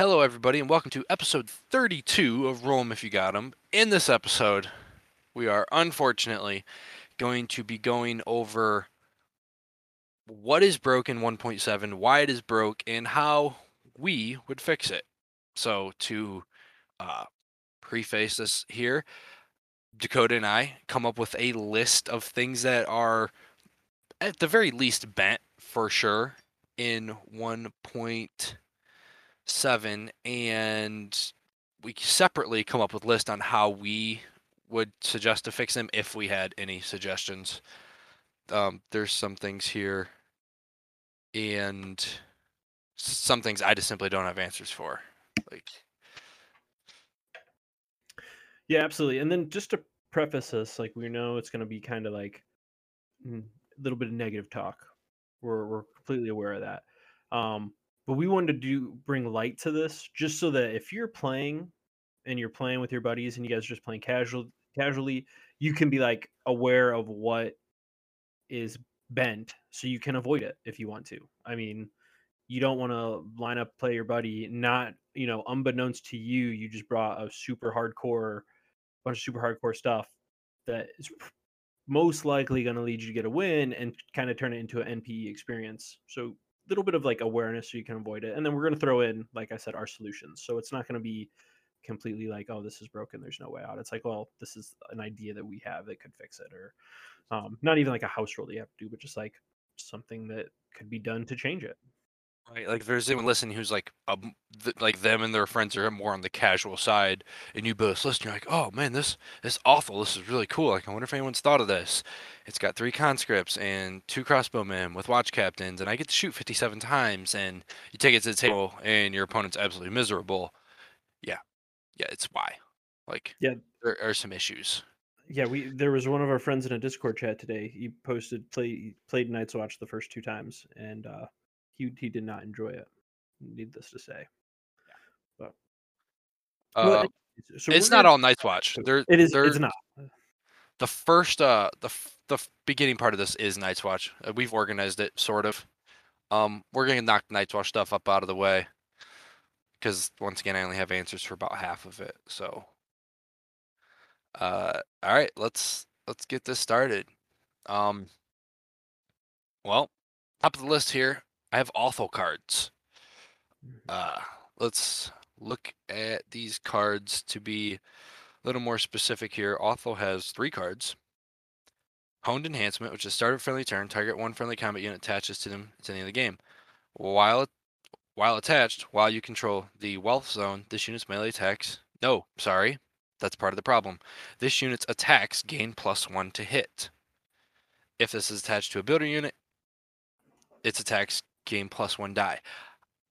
Hello, everybody, and welcome to episode 32 of Roll 'em If You Got 'em. In this episode, we are unfortunately going to be going over what is broken 1.7, why it is broke, and how we would fix it. So, to uh, preface this here, Dakota and I come up with a list of things that are, at the very least, bent for sure in 1.7, and we separately come up with list on how we would suggest to fix them if we had any suggestions. Um, there's some things here, and some things I just simply don't have answers for. Like, Yeah, absolutely. And then just to preface this, like we know it's going to be kind of like mm, a little bit of negative talk. We're we're completely aware of that. Um, but we wanted to do bring light to this just so that if you're playing and you're playing with your buddies and you guys are just playing casual casually, you can be like aware of what is bent so you can avoid it if you want to. I mean, you don't want to line up play your buddy not, you know, unbeknownst to you, you just brought a super hardcore bunch of super hardcore stuff that is most likely going to lead you to get a win and kind of turn it into an NPE experience. So little bit of like awareness so you can avoid it. And then we're going to throw in, like I said, our solutions. So it's not going to be completely like, oh, this is broken. There's no way out. It's like, well, this is an idea that we have that could fix it, or um, not even like a house rule that you have to do, but just like something that could be done to change it. Right? Like, if there's anyone listening who's like, um, th- like them and their friends are more on the casual side, and you both listen, you're like, oh man, this this is awful. This is really cool. Like, I wonder if anyone's thought of this. It's got three conscripts and two crossbowmen with watch captains, and I get to shoot 57 times, and you take it to the table, and your opponent's absolutely miserable. Yeah, yeah, it's why. Like, Yeah. there are some issues. Yeah, we there was one of our friends in a Discord chat today. He posted play played Night's Watch the first two times, and uh, he he did not enjoy it. Needless to say. But Uh, Well, so it's not gonna- all Night's Watch. There, It is. there- It's not. the first uh the the beginning part of this is Night's Watch. Uh, we've organized it sort of. Um, we're gonna knock Night's Watch stuff up out of the way because once again, I only have answers for about half of it. So, uh, all right, let's let's get this started. Um, well, top of the list here, I have Othell cards. Uh, let's look at these cards to be a little more specific here. Othell has three cards. Honed Enhancement, which is start a friendly turn, target one friendly combat unit attaches to them at the end of the game. While while attached, while you control the wealth zone, this unit's melee attacks. No, sorry, that's part of the problem. This unit's attacks gain plus one to hit. If this is attached to a builder unit, its attacks gain plus one die.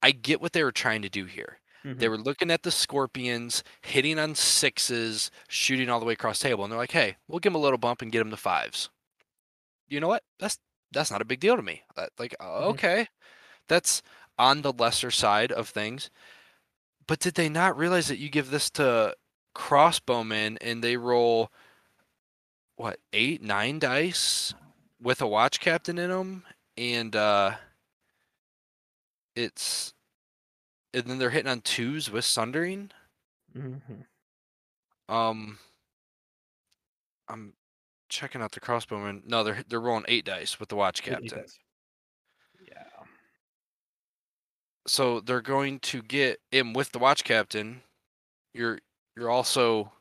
I get what they were trying to do here. They Mhm. were looking at the scorpions, hitting on sixes, shooting all the way across table, and they're like, "Hey, we'll give them a little bump and get them to fives." You know what? That's that's not a big deal to me. That, like, uh, Mhm. okay, that's on the lesser side of things. But did they not realize that you give this to crossbowmen and they roll what eight, nine dice with a watch captain in them, and uh, it's and then they're hitting on twos with sundering. Mm-hmm. Um, I'm checking out the crossbowmen. No, they're they're rolling eight dice with the watch captain. Yeah. So they're going to get in with the watch captain. You're you're also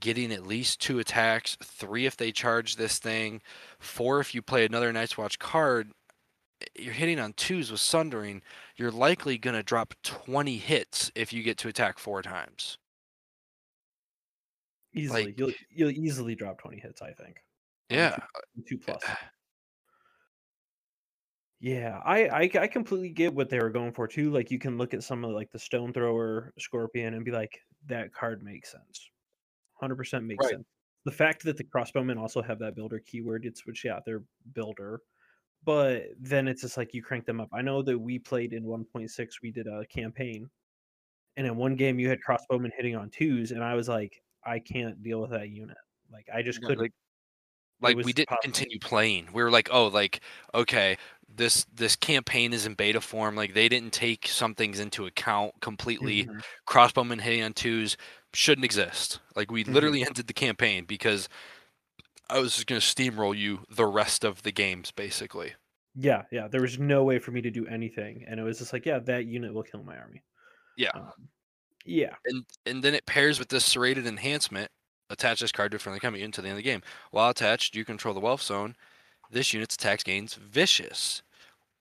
getting at least two attacks, three if they charge this thing, four if you play another Night's Watch card. You're hitting on twos with sundering. You're likely gonna drop 20 hits if you get to attack four times. Easily, Like- you'll you'll easily drop twenty hits. I think. Yeah. two- uh, two plus. Uh, yeah, I, I I completely get what they were going for too. Like you can look at some of like the stone thrower scorpion and be like, that card makes sense. Hundred percent makes Right. sense. The fact that the crossbowmen also have that builder keyword, it's which yeah, they're builder. But then it's just like you crank them up. I know that we played in 1.6, we did a campaign, and in one game you had crossbowmen hitting on twos, and I was like, I can't deal with that unit. Like I just No, couldn't. like like we didn't possible. continue playing. We were like, oh, like okay, this this campaign is in beta form. Like they didn't take some things into account completely. Mhm. Crossbowmen hitting on twos shouldn't exist. Like we Mhm. literally ended the campaign because I was just gonna steamroll you the rest of the games, basically. Yeah, yeah. There was no way for me to do anything, and it was just like, yeah, that unit will kill my army. Yeah. Um, yeah. and and then it pairs with this serrated enhancement. Attach this card to a friendly combat unit to the end of the game. While attached, you control the wealth zone. This unit's attacks gains vicious.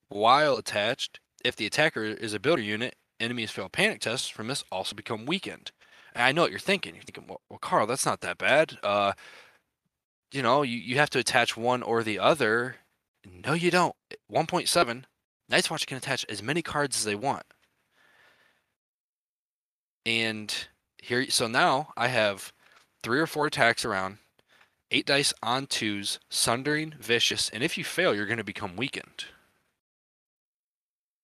While attached, if the attacker is a builder unit, enemies fail panic tests from this also become weakened. And I know what you're thinking. You're thinking, well, well Carl, that's not that bad. Uh, you know, you, you have to attach one or the other. No, you don't. 1.7, Night's Watch can attach as many cards as they want. And here, so now I have three or four attacks around, eight dice on twos, sundering, vicious, and if you fail, you're going to become weakened.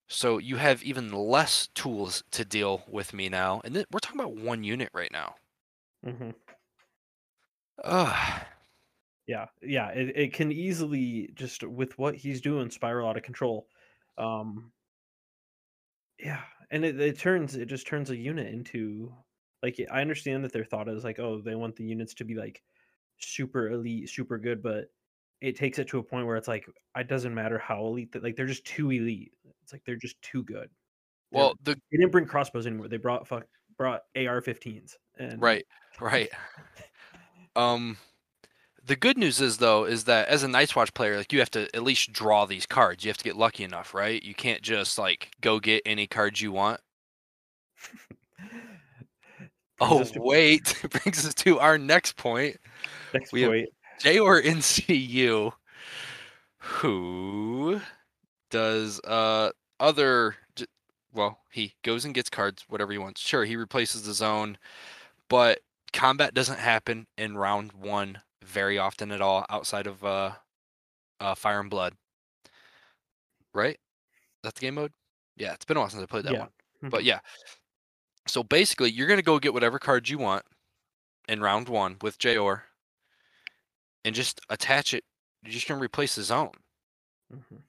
So you have even less tools to deal with me now, and th- we're talking about one unit right now. hmm Ugh. Yeah, yeah. It, it can easily just with what he's doing spiral out of control. Um, yeah, and it, it turns it just turns a unit into like I understand that their thought is like, oh, they want the units to be like super elite, super good, but it takes it to a point where it's like it doesn't matter how elite that like they're just too elite. It's like they're just too good. They're- Well, the they didn't bring crossbows anymore. They brought fuck brought AR-15s and right, right. Um, the good news is though is that as a Night's Watch player, like you have to at least draw these cards. You have to get lucky enough, right? You can't just like go get any cards you want. Oh wait, brings us to our next point. next we point. Jeor NCU, who does uh other well he goes and gets cards whatever he wants. Sure, he replaces the zone, but combat doesn't happen in round one very often at all outside of uh, uh Fire and Blood. Right? That's the game mode. Yeah, it's been a while since I played that Yeah. one. But yeah. So basically, you're gonna go get whatever cards you want in round one with Jeor and just attach it. You're just gonna replace the zone. Mhm.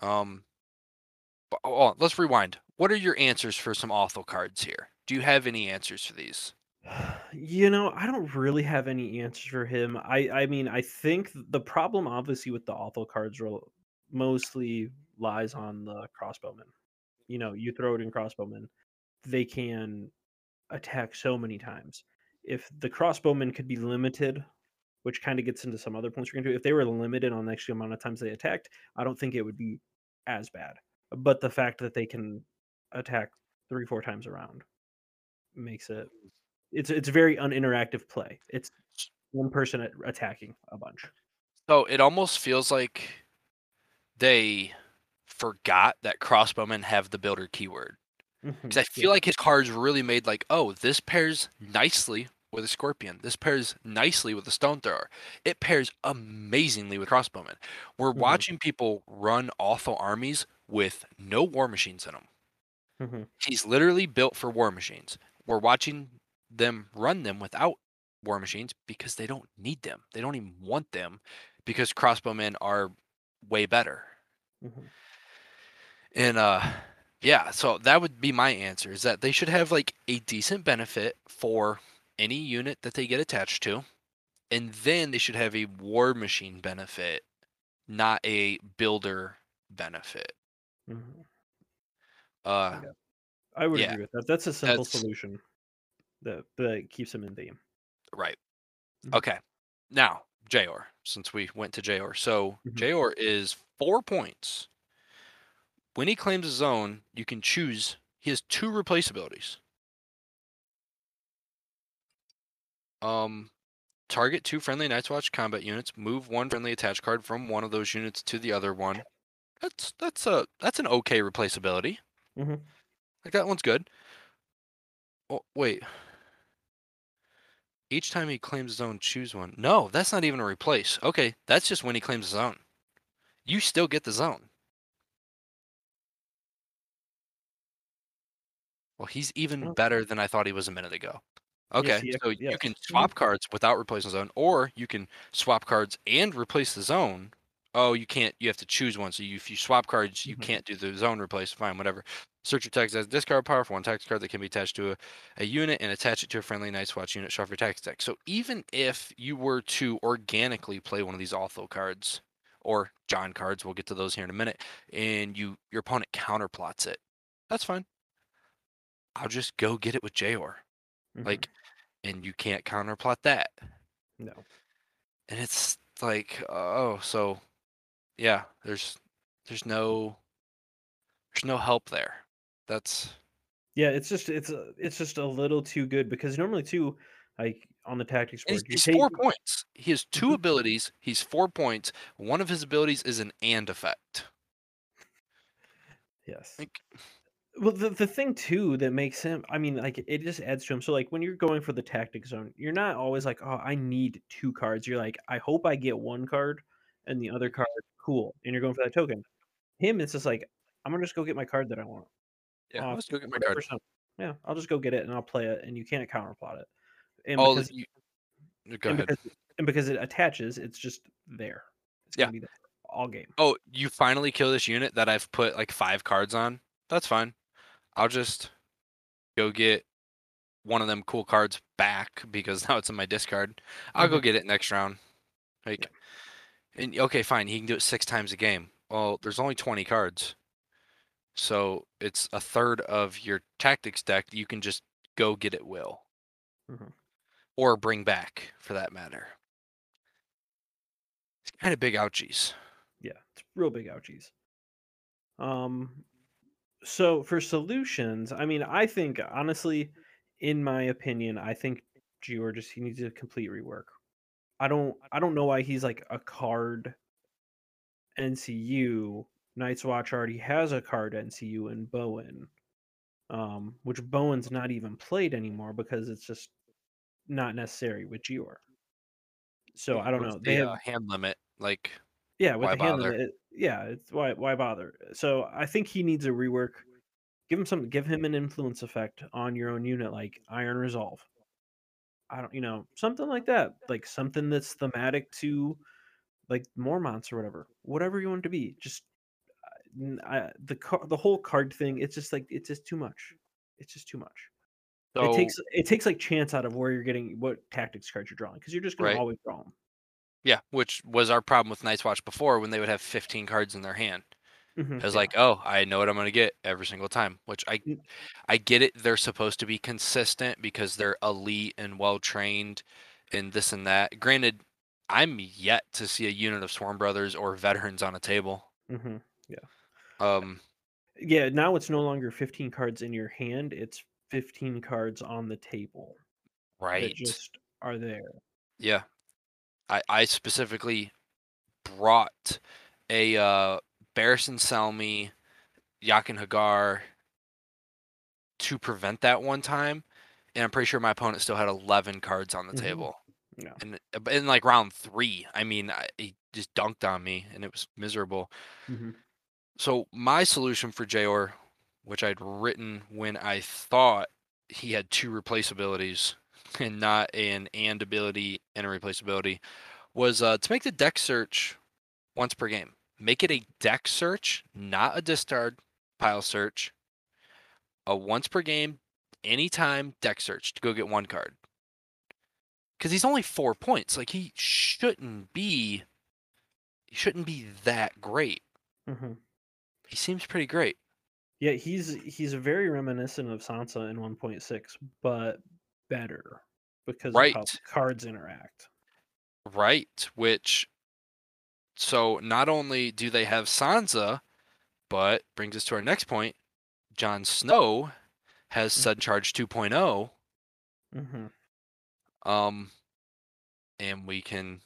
Um. But, oh, oh, let's rewind. What are your answers for some Othell cards here? Do you have any answers for these? You know, I don't really have any answers for him. I I mean, I think the problem obviously with the Othell cards rel- mostly lies on the crossbowmen. You know, you throw it in crossbowmen, they can attack so many times. If the crossbowmen could be limited, which kind of gets into some other points we're going to do, if they were limited on the actual amount of times they attacked, I don't think it would be as bad. But the fact that they can attack three, four times around makes it it's it's very uninteractive play. It's one person attacking a bunch. So it almost feels like they forgot that crossbowmen have the builder keyword. Because I feel like his cards really made like, oh, this pairs nicely with a scorpion. This pairs nicely with a stone thrower. It pairs amazingly with crossbowmen. We're Mhm. watching people run Othell armies with no war machines in them. Mhm. He's literally built for war machines. We're watching them run them without war machines because they don't need them. They don't even want them because crossbowmen are way better. Mhm. And uh yeah, so that would be my answer is that they should have like a decent benefit for any unit that they get attached to. And then they should have a war machine benefit, not a builder benefit. Mhm. Uh Yeah. I would yeah, agree with that. That's a simple that's- solution that that keeps him in theme. right. Mhm. Okay. Now, Jeor, since we went to Jeor. So Mhm. Jeor is four points. When he claims his own, you can choose he has two replace abilities. Um target two friendly Night's Watch combat units, move one friendly attached card from one of those units to the other one. That's that's a that's an okay replaceability. Mhm. Like that one's good. Oh wait. Each time he claims his own, choose one. No, that's not even a replace. Okay, that's just when he claims his own. You still get the zone. Well, he's even Oh. better than I thought he was a minute ago. Yes, Okay, so ac- you can swap cards without replacing the zone, or you can swap cards and replace the zone oh, you can't. You have to choose one. So you, if you swap cards, you Mhm. can't do the zone replace. Fine, whatever. Search your text as discard power for one text card that can be attached to a, a unit and attach it to a friendly Night's Watch unit. Shuffle your text deck. So even if you were to organically play one of these Othell cards or Jon cards, we'll get to those here in a minute, and you your opponent counterplots it, that's fine. I'll just go get it with Jeor. Mhm. Like, and you can't counterplot that. no. and it's like oh so yeah there's there's no there's no help there that's Yeah, it's just it's a it's just a little too good because normally too, like on the tactics he's, board, he's take four points he has 2 Mhm. abilities he's four points one of his abilities is an and effect yes. like Well, the the thing too that makes him, I mean, like it just adds to him. So like when you're going for the tactic zone, you're not always like, oh, I need two cards. You're like, I hope I get one card and the other card, cool. And you're going for that token. Him, it's just like, I'm gonna just go get my card that I want. Yeah off let's go get my card. Yeah, I'll just go get it and I'll play it, and you can't counterplot it. And oh because you go and ahead because and because it attaches, it's just there. It's Yeah. gonna be there all game. oh you finally kill this unit that i've put like five cards on that's fine i'll just go get one of them cool cards back because now it's in my discard i'll go Mhm. get it next round like And okay, fine, he can do it six times a game. Well, there's only 20 cards. So it's a third of your tactics deck. You can just go get at will. Mhm. Or bring back for that matter. It's kind of big ouchies. Yeah, it's real big ouchies. Um, so for solutions, I mean, I think honestly, in my opinion, I think Jeor just he needs a complete rework. I don't I don't know why he's like a card NCU. Night's Watch already has a card NCU in Bowen. Um, which Bowen's not even played anymore because it's just not necessary with Jeor. So I don't know. They the have uh, hand limit, like Yeah, with Why the hand bother? limit, it yeah, it's why why bother? So I think he needs a rework. Give him some give him an influence effect on your own unit like Iron Resolve. I don't you know, something like that. Like something that's thematic to like Mormonts or whatever. Whatever you want it to be. Just I, the car, the whole card thing, it's just like it's just too much. It's just too much. It takes it takes like chance out of where you're getting what tactics cards you're drawing because you're just going to always draw them. Yeah, which was our problem with Night's Watch before when they would have 15 cards in their hand. Mhm, It was yeah. like, oh, I know what I'm gonna get every single time. Which I. I get it. They're supposed to be consistent because they're elite and well trained and this and that. Granted, I'm yet to see a unit of Sworn Brothers or veterans on a table. Mhm. Um, Yeah, now it's no longer 15 cards in your hand, it's 15 cards on the table right. just are there. Yeah. I, I specifically brought a uh Barristan Selmy, Jaqen H'ghar to prevent that one time. And I'm pretty sure my opponent still had 11 cards on the Mhm. table. Yeah. And uh, but in like round three, I mean, I, he just dunked on me and it was miserable. Mhm. So my solution for Jeor, which I'd written when I thought he had two replaceabilities and not an and ability and a replaceability, was uh, to make the deck search once per game. Make it a deck search, not a discard pile search. A once per game, anytime deck search to go get one card. Because he's only four points. Like he shouldn't be. He shouldn't be that great. Mhm. He seems pretty great. Yeah, he's he's very reminiscent of Sansa in 1.6, but better because of how cards interact. Right. Which so not only do they have Sansa, but brings us to our next point. Jon Snow has Mhm. Sudden Charge 2.0. Mhm. Um and we can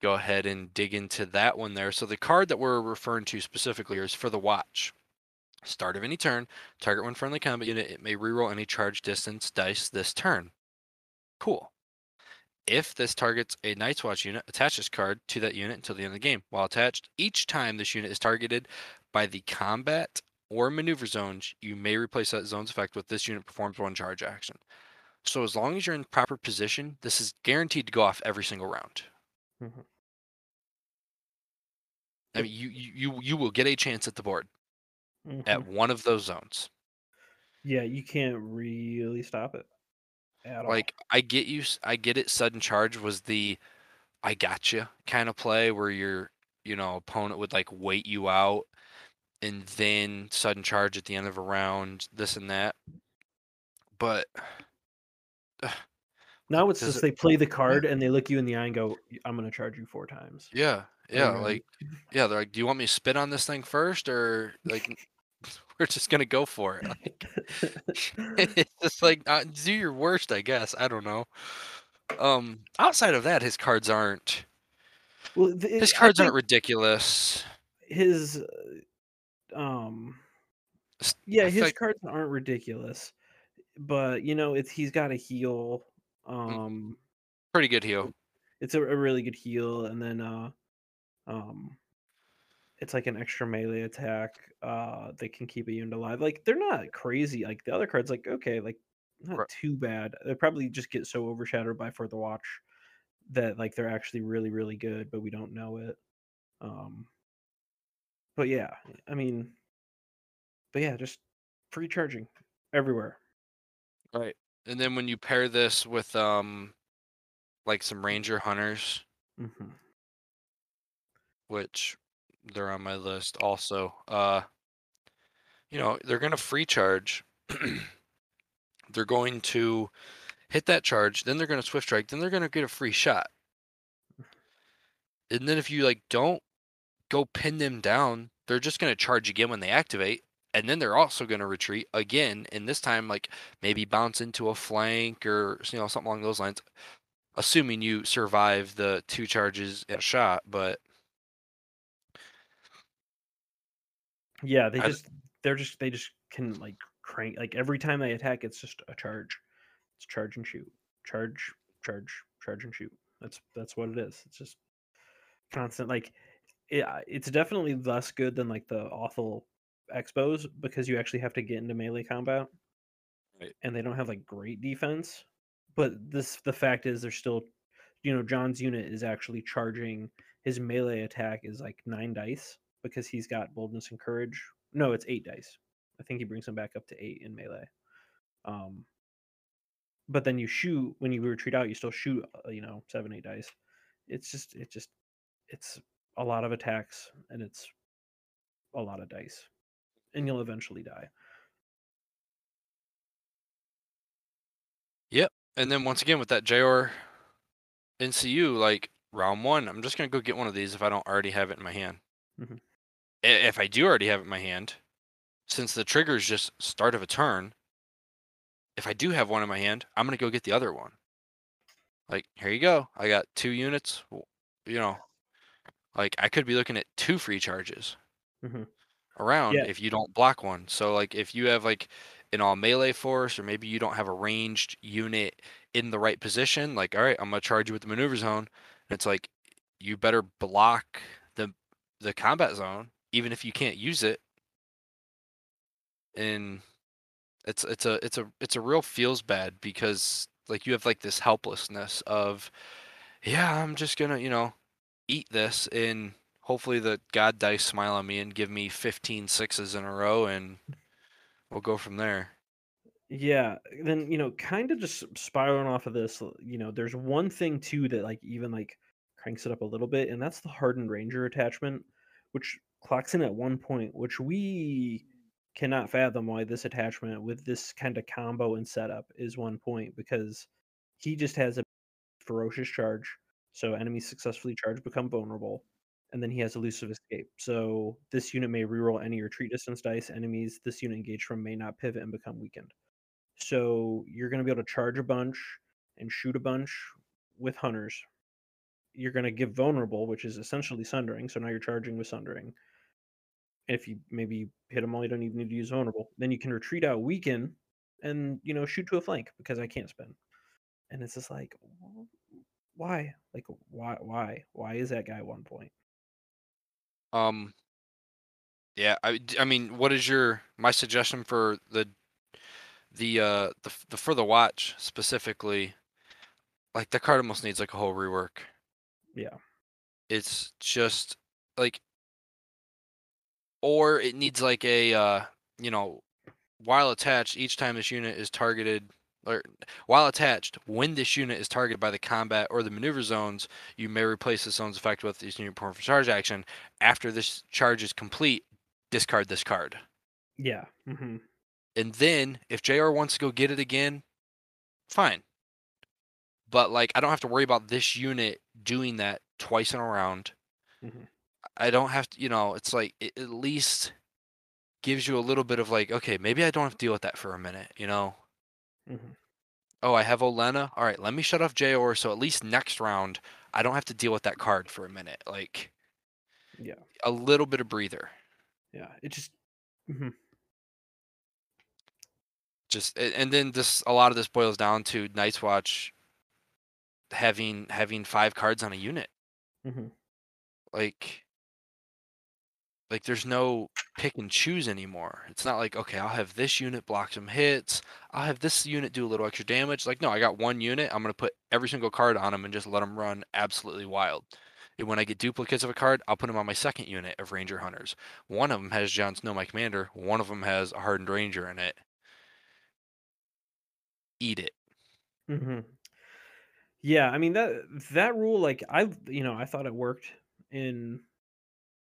go ahead and dig into that one there. So the card that we're referring to specifically is for the watch. Start of any turn, target one friendly combat unit. It may reroll any charge distance dice this turn. Cool. If this targets a Night's Watch unit, attach this card to that unit until the end of the game. While attached, each time this unit is targeted by the combat or maneuver zones, you may replace that zone's effect with this unit performs one charge action. So as long as you're in proper position, this is guaranteed to go off every single round. Mhm. I mean, you you you will get a chance at the board hmm at one of those zones. Yeah, you can't really stop it at all. Like I get you, I get it. Sudden charge was the I gotcha kind of play where your you know opponent would like wait you out and then sudden charge at the end of a round, this and that. But Now it's just they play the card and they look you in the eye and go, "I'm going to charge you four times." yeah, yeah. Like yeah, they're like, do you want me to spit on this thing first, or like we're just gonna go for it? Like it's just like uh, do your worst, I guess. I don't know. Um, outside of that, his cards aren't well, th- his cards aren't ridiculous. his um yeah, his like cards aren't ridiculous, but you know, it's he's got a heal. Mm, Um pretty good heal. it's a, a really good heal and then uh um it's like an extra melee attack uh that can keep a unit alive. Like they're not crazy. Like the other cards like okay, like not Right. too bad. They probably just get so overshadowed by For the Watch that like they're actually really really good, but we don't know it. Um but yeah, I mean, but yeah, just free charging everywhere. Right. And then when you pair this with um like some ranger hunters, hmm which they're on my list also, uh, you know, they're gonna free charge. they're going to hit that charge, then they're gonna swift strike, then they're gonna get a free shot. And then if you like don't go pin them down, they're just gonna charge again when they activate. And then they're also gonna retreat again, and this time like maybe bounce into a flank or you know something along those lines. Assuming you survive the two charges and a shot, but Yeah, they I, just they're just they just can like crank like every time they attack, it's just a charge. It's charge and shoot, charge, charge, charge and shoot. That's that's what it is. It's just constant. Like it, it's definitely less good than like the awful expos because you actually have to get into melee combat Right. and they don't have like great defense. But this the fact is they're still you know Jon's unit is actually charging his melee attack is like nine dice because he's got boldness and courage. No, it's eight dice. I think he brings him back up to eight in melee. Um, but then you shoot when you retreat out, you still shoot uh, you know seven eight dice. It's just it just it's a lot of attacks and it's a lot of dice, and you'll eventually die. Yep. And then once again with that Jeor NCU, like round one, I'm just gonna go get one of these if I don't already have it in my hand. Mhm. If I do already have it in my hand, since the trigger is just start of a turn, if I do have one in my hand, I'm gonna go get the other one. Like here you go, I got two units. You know, like I could be looking at two free charges Mhm. Around Yeah. if you don't block one. So like if you have like an all melee force, or maybe you don't have a ranged unit in the right position, like all right, I'm gonna charge you with the maneuver zone. And it's like you better block the the combat zone, even if you can't use it. And it's it's a it's a it's a real feels bad because like you have like this helplessness of yeah, I'm just gonna, you know, eat this and hopefully the god dice smile on me and give me 15 sixes in a row and we'll go from there. Yeah, then you know, kind of just spiraling off of this, you know, there's one thing too that like even like cranks it up a little bit, and that's the hardened ranger attachment, which clocks in at one point, which we cannot fathom why this attachment with this kind of combo and setup is one point because he just has a ferocious charge, so enemies successfully charged become vulnerable, and then he has elusive escape. So this unit may reroll any retreat distance dice. Enemies this unit engaged from may not pivot and become weakened. So you're going to be able to charge a bunch and shoot a bunch with hunters. You're going to give vulnerable, which is essentially sundering. So now you're charging with sundering. If you maybe hit them all, you don't even need to use vulnerable. Then you can retreat out, weaken, and you know shoot to a flank because I can't spin. And it's just like, why? Like why? Why? Why is that guy one point? Um yeah, I, I mean, what is your my suggestion for the the uh the the for the watch specifically? Like the card almost needs like a whole rework. Yeah. It's just like or it needs like a uh, you know, while attached, each time this unit is targeted or while attached, when this unit is targeted by the combat or the maneuver zones, you may replace the zone's effect with this unit perform for charge action. After this charge is complete, discard this card. Yeah. hmm And then if Jeor wants to go get it again, fine. But like I don't have to worry about this unit doing that twice in a round. Mhm. I don't have to, you know, it's like it at least gives you a little bit of like, okay, maybe I don't have to deal with that for a minute, you know? Mhm. Oh, I have Olenna. All right, let me shut off Jeor so at least next round I don't have to deal with that card for a minute. Like Yeah. a little bit of breather. Yeah. It just. mhm. Just and then this a lot of this boils down to Night's Watch having having five cards on a unit. Mhm. Like like there's no pick and choose anymore. It's not like okay, I'll have this unit block some hits. I'll have this unit do a little extra damage. Like no, I got one unit. I'm gonna put every single card on them and just let them run absolutely wild. And when I get duplicates of a card, I'll put them on my second unit of Ranger Hunters. One of them has Jon Snow, my commander. One of them has a Hardened Ranger in it. Eat it. Mm-hmm. Yeah, I mean that that rule, like I, you know, I thought it worked in,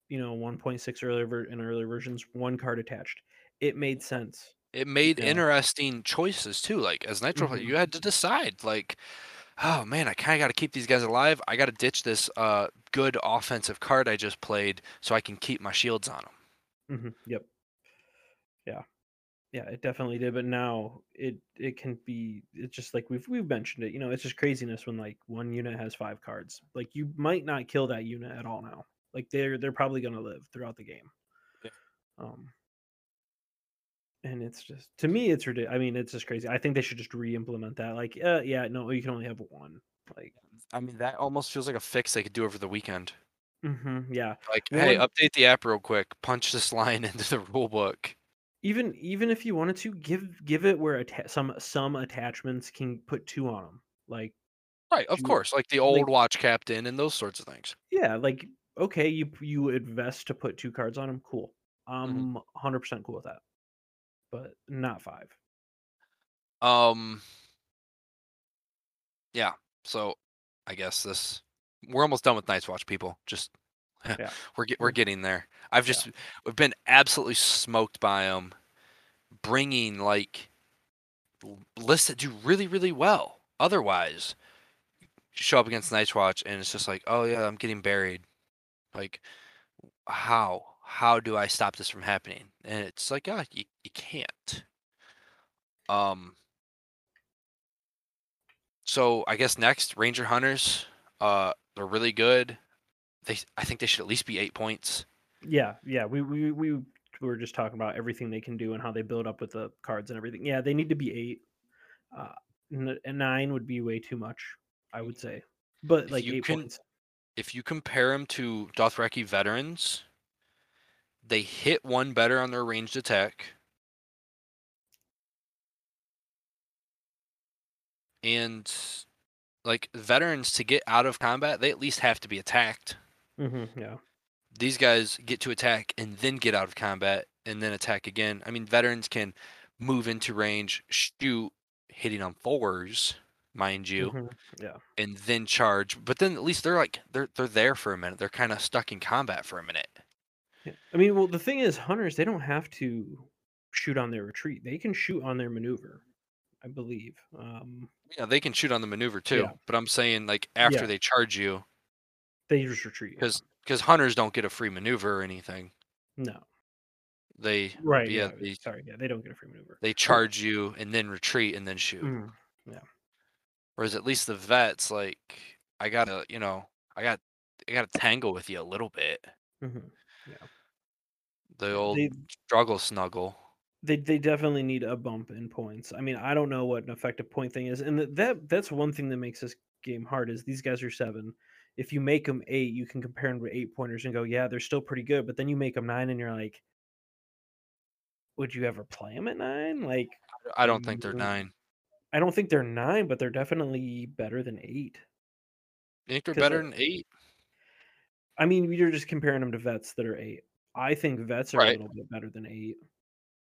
you know, 1.6 earlier ver- in earlier versions, one card attached. It made sense. It made Yeah. interesting choices too. Like as Nitro, Mhm. you had to decide. Like, oh man, I kind of got to keep these guys alive. I got to ditch this uh good offensive card I just played so I can keep my shields on them. mm-hmm. Yep. Yeah. Yeah, it definitely did. But now it it can be. It's just like we've we've mentioned it. You know, it's just craziness when like one unit has five cards. Like you might not kill that unit at all now. Like they're they're probably gonna live throughout the game. Yeah. Um. And it's just to me, it's ridiculous. I mean, it's just crazy. I think they should just re-implement that. Like, uh, yeah, no, you can only have one. Like, I mean, that almost feels like a fix they could do over the weekend. hmm yeah. Like, hey, One- update the app real quick. Punch this line into the rule book. Even even if you wanted to give give it where atta- some some attachments can put two on them. Like, Right, of course, like the old watch captain and those sorts of things. yeah, like okay, you you invest to put two cards on them. Cool. I'm 100 percent cool with that. But not five. Um. Yeah. So, I guess this we're almost done with Night's Watch, people. Just Yeah. we're get, we're getting there. I've just we've been absolutely smoked by them, bringing like lists that do really really well. Otherwise, show up against Night's Watch and it's just like, oh yeah, I'm getting buried. Like, how how do I stop this from happening? And it's like, ah, you you can't. Um. So I guess next Ranger Hunters, uh, they're really good. They I think they should at least be eight points. Yeah, yeah. We we we were just talking about everything they can do and how they build up with the cards and everything. Yeah, they need to be eight. Uh, n- a nine would be way too much, I would say. But like you eight can- points. If you compare them to Dothraki veterans, they hit one better on their ranged attack. And like veterans to get out of combat, they at least have to be attacked. hmm yeah. These guys get to attack and then get out of combat and then attack again. I mean, veterans can move into range, shoot, hitting on fours, mind you, mhm, Yeah. and then charge. But then at least they're like they're they're there for a minute. They're kind of stuck in combat for a minute. Yeah. I mean, well, the thing is, hunters they don't have to shoot on their retreat. They can shoot on their maneuver, I believe. Um, Yeah, they can shoot on the maneuver too. Yeah. But I'm saying like after Yeah. they charge you, they just retreat. because because hunters don't get a free maneuver or anything. no, They right? yeah, Yeah. they, sorry. Yeah, they don't get a free maneuver. they charge you and then retreat and then shoot. Mhm, Whereas at least the vets like I gotta you know I got I gotta tangle with you a little bit. mhm. The Yeah, old they- struggle snuggle. they they definitely need a bump in points. I mean, I don't know what an effective point thing is, and th- that that's one thing that makes this game hard. Is these guys are seven. If you make them eight, you can compare them to eight pointers and go, yeah, they're still pretty good. But then you make them nine, and you're like, would you ever play them at nine? Like, I don't think they're nine. I don't think they're nine, but they're definitely better than eight. You think they're better I- than eight? I mean, you're just comparing them to vets that are eight. I think vets are a little bit better than eight.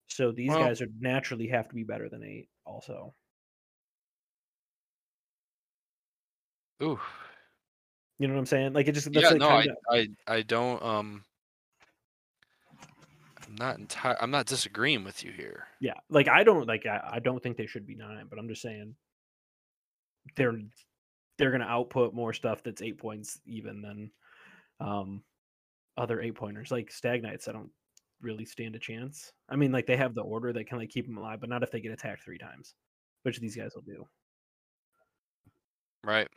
So these Well guys would naturally have to be better than eight also. Ooh. You know what I'm saying? Like, it just that's Yeah, like no, I kinda I I don't, um I'm not enti I'm not disagreeing with you here. Yeah, like, I don't like, I I don't think they should be 9, but I'm just saying they're they're gonna output more stuff that's 8 points even than, um, other 8 pointers, like Stag Knights, I don't really stand a chance. I mean, like, they have the order that can, like, keep them alive, but not if they get attacked 3 times, which these guys will do. Right.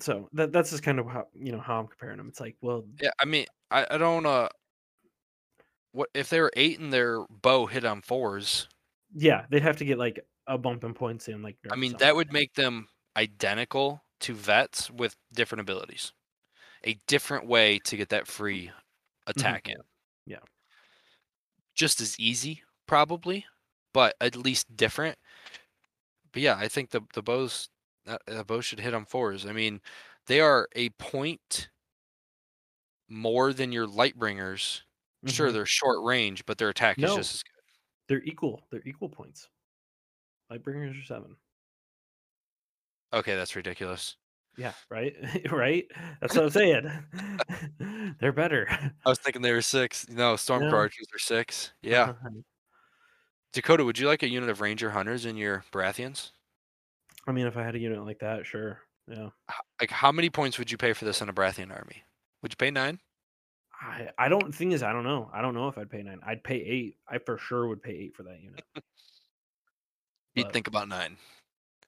So, that that's just kind of how you know, how I'm comparing them. It's like, well Yeah, I mean, I I don't, uh what if they were 8 and their bow hit on 4s Yeah, they'd have to get, like, a bump in points and, like, I mean, that would make them identical to vets with different abilities. A different way to get that free Mhm. attack in. Yeah. Just as easy, probably, but at least different. But, yeah, I think the the bows uh, a bow should hit on 4s. I mean, they are a point more than your Lightbringers. Sure, mm-hmm. they're short range, but their attack is just as good. They're equal, they're equal points. Lightbringers are 7. Okay, that's ridiculous. Yeah, right? Right? That's what I'm saying. They're better. I was thinking they were 6. No, Stormcrow No. archers are 6. Yeah. Dakota, would you like a unit of ranger hunters in your Baratheons? I mean, if I had a unit like that, sure, yeah. Like, how many points would you pay for this in a Baratheon army? Would you pay 9? I I don't thing is I don't know. I don't know if I'd pay 9. I'd pay 8. I for sure would pay 8 for that unit. You'd But think about 9.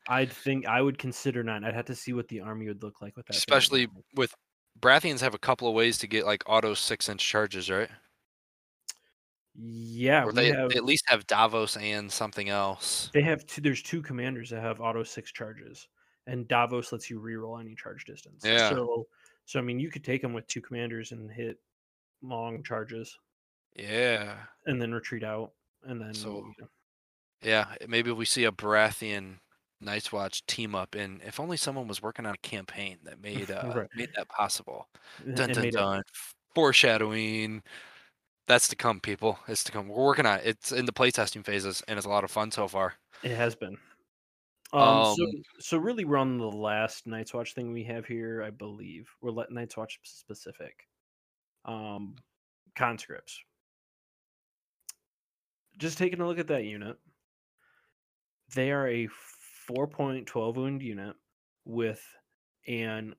I'd think I would consider 9. I'd have to see what the army would look like with that Especially 9. with Baratheons have a couple of ways to get, like, auto 6-inch charges, right? Yeah, Or they have they at least have Davos and something else. They have 2 there's 2 commanders that have auto 6 charges, and Davos lets you reroll any charge distance. Yeah. So so, I mean, you could take them with 2 commanders and hit long charges Yeah. and then retreat out, and then, So you know yeah, maybe we see a Baratheon Night's Watch team up, and if only someone was working on a campaign that made, uh Right. made that possible. Dun, and dun, it dun. Foreshadowing. That's to come, people. It's to come. We're working on it. It's in the playtesting phases, and it's a lot of fun so far. It has been. Um, so Um so really we're on the last Night's Watch thing we have here, I believe. We're let Night's Watch specific. Um, conscripts. Just taking a look at that unit. They are a 4.12 wound unit with an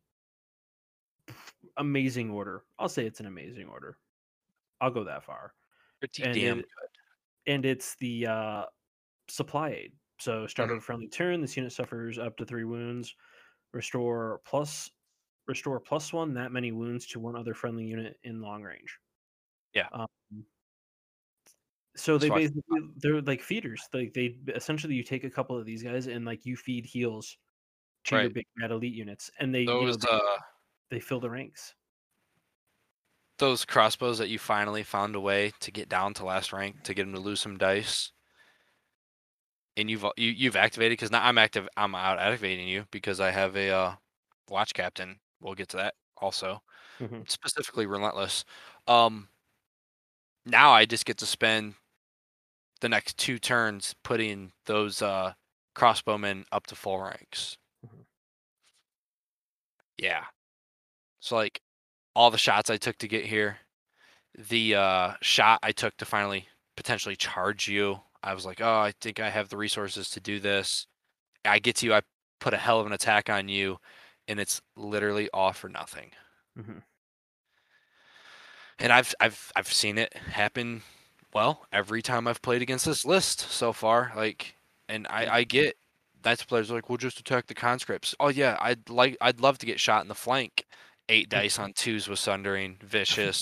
amazing order. I'll say it's an amazing order. I'll go that far. Pretty And damn it good. and it's the, uh, supply aid. So, start Mhm. of a friendly turn, this unit suffers up to 3 wounds. Restore plus restore +1 that many wounds to one other friendly unit in long range. Yeah. Um so they basically they're like feeders. Like, they essentially, you take a couple of these guys and, like, you feed heals to your big bad elite units, and they, you know, they uh they fill the ranks. those crossbows that you finally found a way to get down to last rank to get them to lose some dice and you've a you you've activated 'cause now I'm active I'm out activating you because I have a, uh, watch captain. We'll get to that also. Mhm. Specifically relentless. Um now I just get to spend the next 2 turns putting those, uh, crossbowmen up to full ranks. Mhm. Yeah. So, like, all the shots I took to get here, the, uh, shot I took to finally potentially charge you, I was like, "Oh, I think I have the resources to do this." I get to you, I put a hell of an attack on you, and it's literally all for nothing. Mhm. And I've I've I've seen it happen, well, every time I've played against this list so far, like and I I get that's players like, "We'll just attack the conscripts." Oh, yeah, I'd like I'd love to get shot in the flank. 8 dice on 2s with Sundering, Vicious.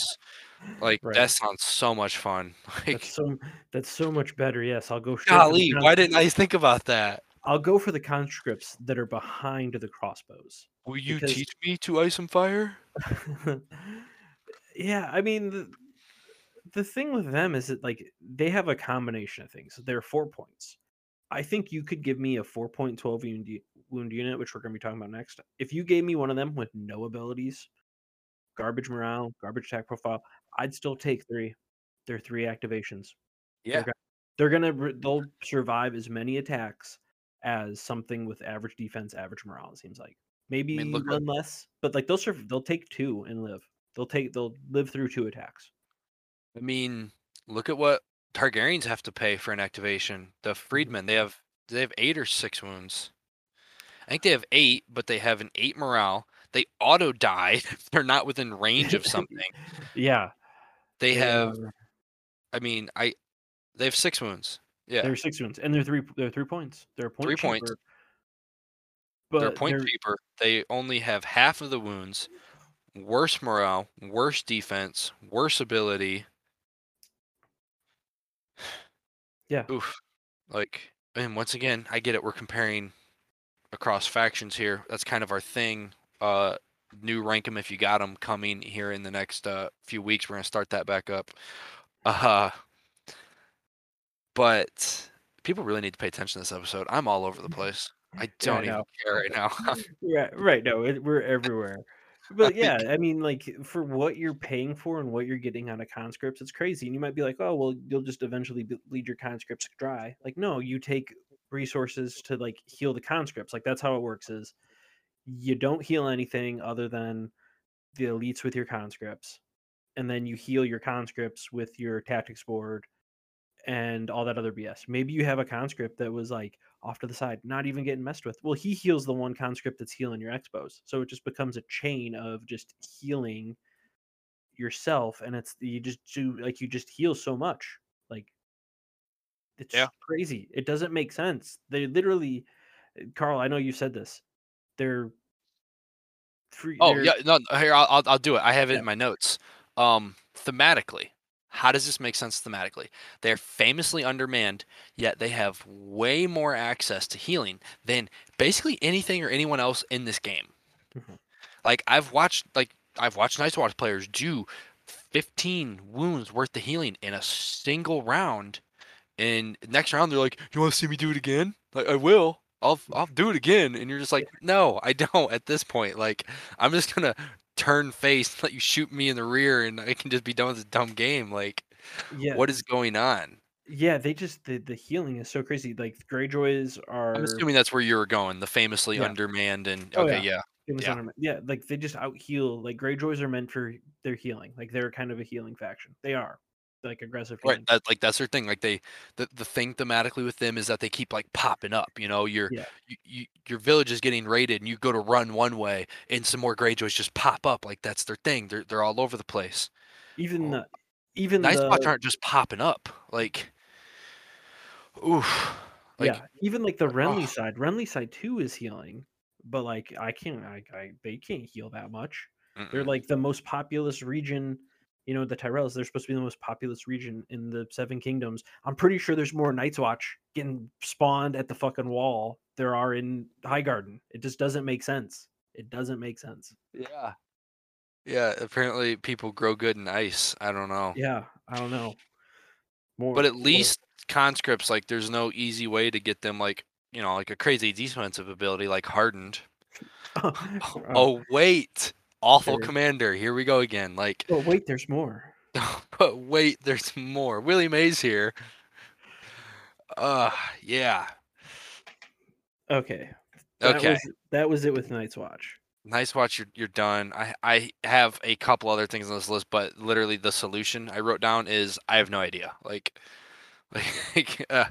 Like, Right. that sounds so much fun. That's Like so that's so much better, yes, I'll go Golly, why didn't I think about that? I'll go for the conscripts that are behind the crossbows. Will you Because teach me to ice and fire? Yeah, I mean, the the thing with them is that, like, they have a combination of things. They're 4 points. I think you could give me a 4.12 wound wound unit, which we're gonna be talking about next. If you gave me one of them with no abilities, garbage morale, garbage attack profile, I'd still take three. They're three activations. Yeah. Okay. They're gonna they'll survive as many attacks as something with average defense, average morale. It seems like maybe look at- one less, but like they'll surv- they'll take two and live. They'll take they'll live through two attacks. I mean, look at what Targaryens have to pay for an activation. The mm-hmm. Freedmen, they have they have eight or six wounds. I think they have eight, but they have an eight morale. They auto die if they're not within range of something. Yeah, They have I mean, I they have six wounds. Yeah. They're six wounds, and they're three. They're three points. They're a point Three points. But they're point they're- cheaper. They only have half of the wounds, worse morale, worse defense, worse ability. Yeah. Oof. Like, and once again, I get it. We're comparing across factions here. That's kind of our thing. Uh, new rank them if you got them coming here in the next uh, few weeks. We're gonna start that back up. Uh, but people really need to pay attention to this episode. I'm all over the mm-hmm. place. I don't even know. care right now. Right, right. No, it, we're everywhere. But yeah, I mean, like for what you're paying for and what you're getting out of conscripts, it's crazy. And you might be like, oh, well, you'll just eventually be- bleed your conscripts dry. Like, no, you take resources to like heal the conscripts. Like that's how it works. Is you don't heal anything other than the elites with your conscripts, and then you heal your conscripts with your tactics board and all that other BS. Maybe you have a conscript that was like off to the side, not even getting messed with. Well, he heals the one conscript that's healing your expos. So it just becomes a chain of just healing yourself and it's you just do like you just heal so much. Like it's Yeah. crazy. It doesn't make sense. They literally Carl, I know you said this. They're free Oh they're- yeah, no. Here, I'll, I'll I'll do it. I have it Yeah. in my notes. Um, thematically, how does this make sense thematically? They're famously undermanned, yet they have way more access to healing than basically anything or anyone else in this game. Mhm. Like I've watched, like I've watched Night's Watch players do 15 wounds worth of healing in a single round, and next round they're like, "You want to see me do it again? Like I will." I'll I'll do it again, and you're just like, no, I don't. At this point, like, I'm just gonna turn face, let you shoot me in the rear, and I can just be done with this dumb game. Like, yeah. what is going on? Yeah, they just the, the healing is so crazy. Like Greyjoys are I'm assuming that's where you were going. The famously Yeah. undermanned and Oh, okay, yeah. famous yeah. underma- yeah, like they just out heal. Like Greyjoys are meant for their healing. Like they're kind of a healing faction. They are like aggressive. Right, that, like that's their thing. Like they, the, the thing thematically with them is that they keep like popping up. You know, your Yeah. you, you, your village is getting raided, and you go to run one way, and some more Greyjoys just pop up. Like that's their thing. They're they're all over the place. Even Oh. the even Nice the spots aren't just popping up. Like, oof. Like, yeah, even like the Renly oh. side. Renly side too is healing, but like I can't. I, I they can't heal that much. They're like the most populous region. You know, the Tyrells. They're supposed to be the most populous region in the Seven Kingdoms. I'm pretty sure there's more Night's Watch getting spawned at the fucking wall there are in Highgarden. It just doesn't make sense. It doesn't make sense. Yeah. Yeah, apparently people grow good in ice. I don't know. Yeah, I don't know. More, But at more- least conscripts, like there's no easy way to get them like, you know, like a crazy defensive ability like hardened. oh, Oh wait. Awful Sure. commander. Here we go again. Like oh, wait, there's more. but wait, there's more. Willie Mays here. Uh yeah. Okay. That Okay. Was, that was it with Night's Watch. Night's watch. You're you're done. I I have a couple other things on this list, but literally the solution I wrote down is I have no idea. Like, like uh,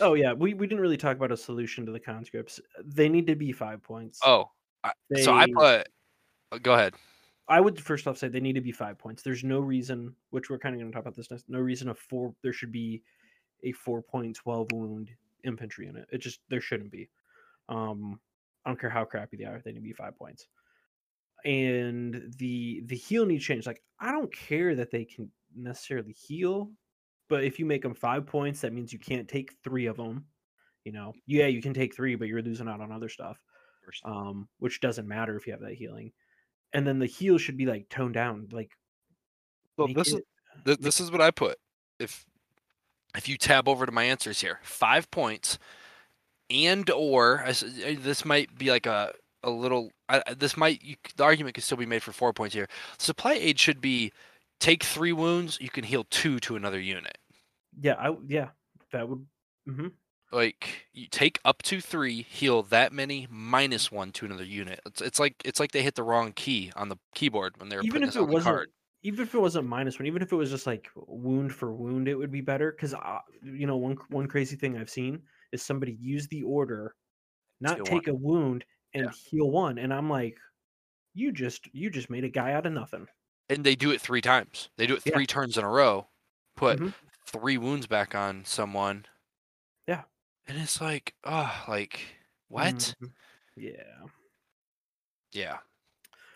Oh yeah, we, we didn't really talk about a solution to the conscripts. They need to be five points. oh, I, so I put. Uh, Go ahead. I would first off say they need to be five points. There's no reason, which we're kind of going to talk about this next. No reason a four. There should be a four point twelve wound infantry unit. it. It just there shouldn't be. Um, I don't care how crappy they are. They need to be five points. And the the heal needs change. Like I don't care that they can necessarily heal, but if you make them five points, that means you can't take three of them. You know, yeah, you can take three, but you're losing out on other stuff um, which doesn't matter if you have that healing. And then the heal should be like toned down, like So this is it- th- this is what I put. If if you tab over to my answers here, five points, and or I, this might be like a a little. I, this might you, the argument could still be made for four points here. Supply aid should be take three wounds, you can heal two to another unit. Yeah, I yeah, that would. hmm Like you take up to three, heal that many minus one to another unit. It's, it's like it's like they hit the wrong key on the keyboard when they're Even putting if it on wasn't, card. even if it wasn't minus one, even if it was just like wound for wound, it would be better. Because uh, you know, one one crazy thing I've seen is somebody use the order, not Heal one. take a wound and Yeah. heal one, and I'm like, you just you just made a guy out of nothing. And they do it three times. They do it Yeah. three turns in a row. Put Mhm. three wounds back on someone. Yeah. And it's like, oh, like what? Mhm. Yeah. Yeah.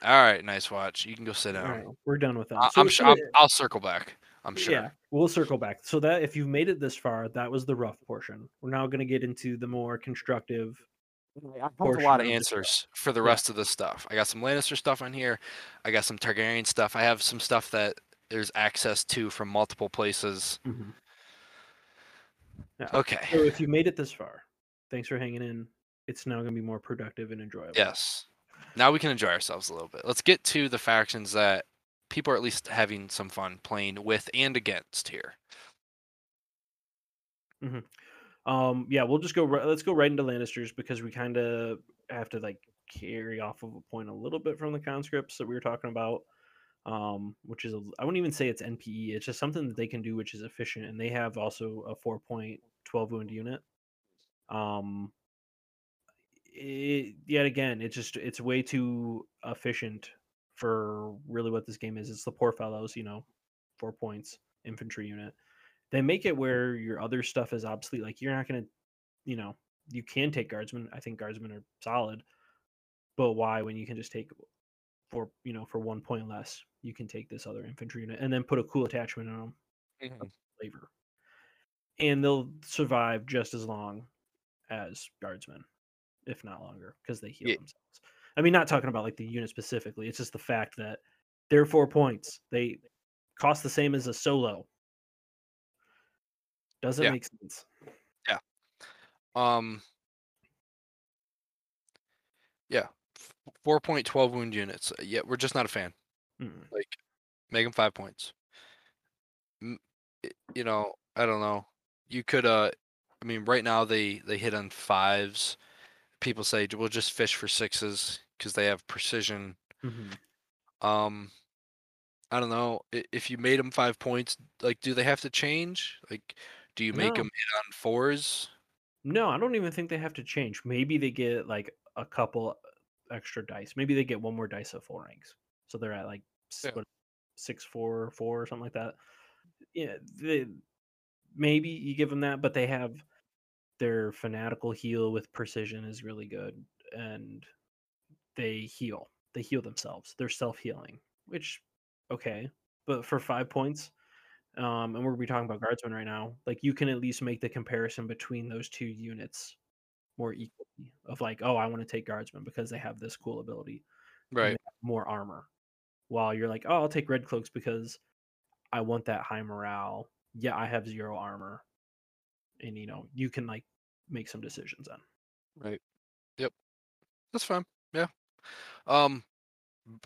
All right, Night's Watch. You can go sit down. right, we're done with that. I, So- I'm sure. I'm, the- I'll circle back. I'm sure. Yeah, we'll circle back. So that if you've made it this far, that was the rough portion. We're now going to get into the more constructive. I have a lot of of the answers for the Yeah. rest of the stuff. I got some Lannister stuff on here. I got some Targaryen stuff. I have some stuff that there's access to from multiple places. Yeah. Okay. So if you made it this far, thanks for hanging in. It's now going to be more productive and enjoyable. Yes. Now we can enjoy ourselves a little bit. Let's get to the factions that people are at least having some fun playing with and against here. Um. Yeah, we'll just go. Let's go right into Lannisters because we kind of have to like carry off of a point a little bit from the conscripts that we were talking about. Um, which is a, I wouldn't even say it's NPE. It's just something that they can do, which is efficient, and they have also a four point twelve wound unit. Um. It, yet again, it's just it's way too efficient for really what this game is. It's the poor fellows, you know, four points infantry unit. They make it where your other stuff is obsolete. Like you're not gonna, you know, you can take guardsmen. I think guardsmen are solid, but why when you can just take for you know for one point less, you can take this other infantry unit and then put a cool attachment on them, flavor, and they'll survive just as long as guardsmen, if not longer, because they heal Yeah. themselves. I mean, not talking about like the unit specifically. It's just the fact that they're four points. They cost the same as a solo. Doesn't Yeah. make sense. Yeah. Um. Yeah. Four point twelve wound units. Uh, Yeah, we're just not a fan. Mm. Like, make them five points. You know, I don't know. You could. Uh, I mean, right now they they hit on fives. People say we'll just fish for sixes because they have precision. Mhm. Um, I don't know if you made them five points. Like, do they have to change? Like, do you make No. them hit on fours? No, I don't even think they have to change. Maybe they get like a couple extra dice. Maybe they get one more dice at full ranks, so they're at like Yeah. what, six, four, four, or something like that. Yeah, they, maybe you give them that, but they have their fanatical heal with precision is really good, and they heal. They heal themselves. They're self healing, which okay, but for five points, um, and we're gonna be talking about guardsmen right now. Like you can at least make the comparison between those two units more equally. Of like, oh, I want to take guardsmen because they have this cool ability, Right. more armor. While you're like, oh, I'll take red cloaks because I want that high morale. Yeah, I have zero armor, and you know you can like make some decisions then. Right. Yep. That's fine. Yeah. Um,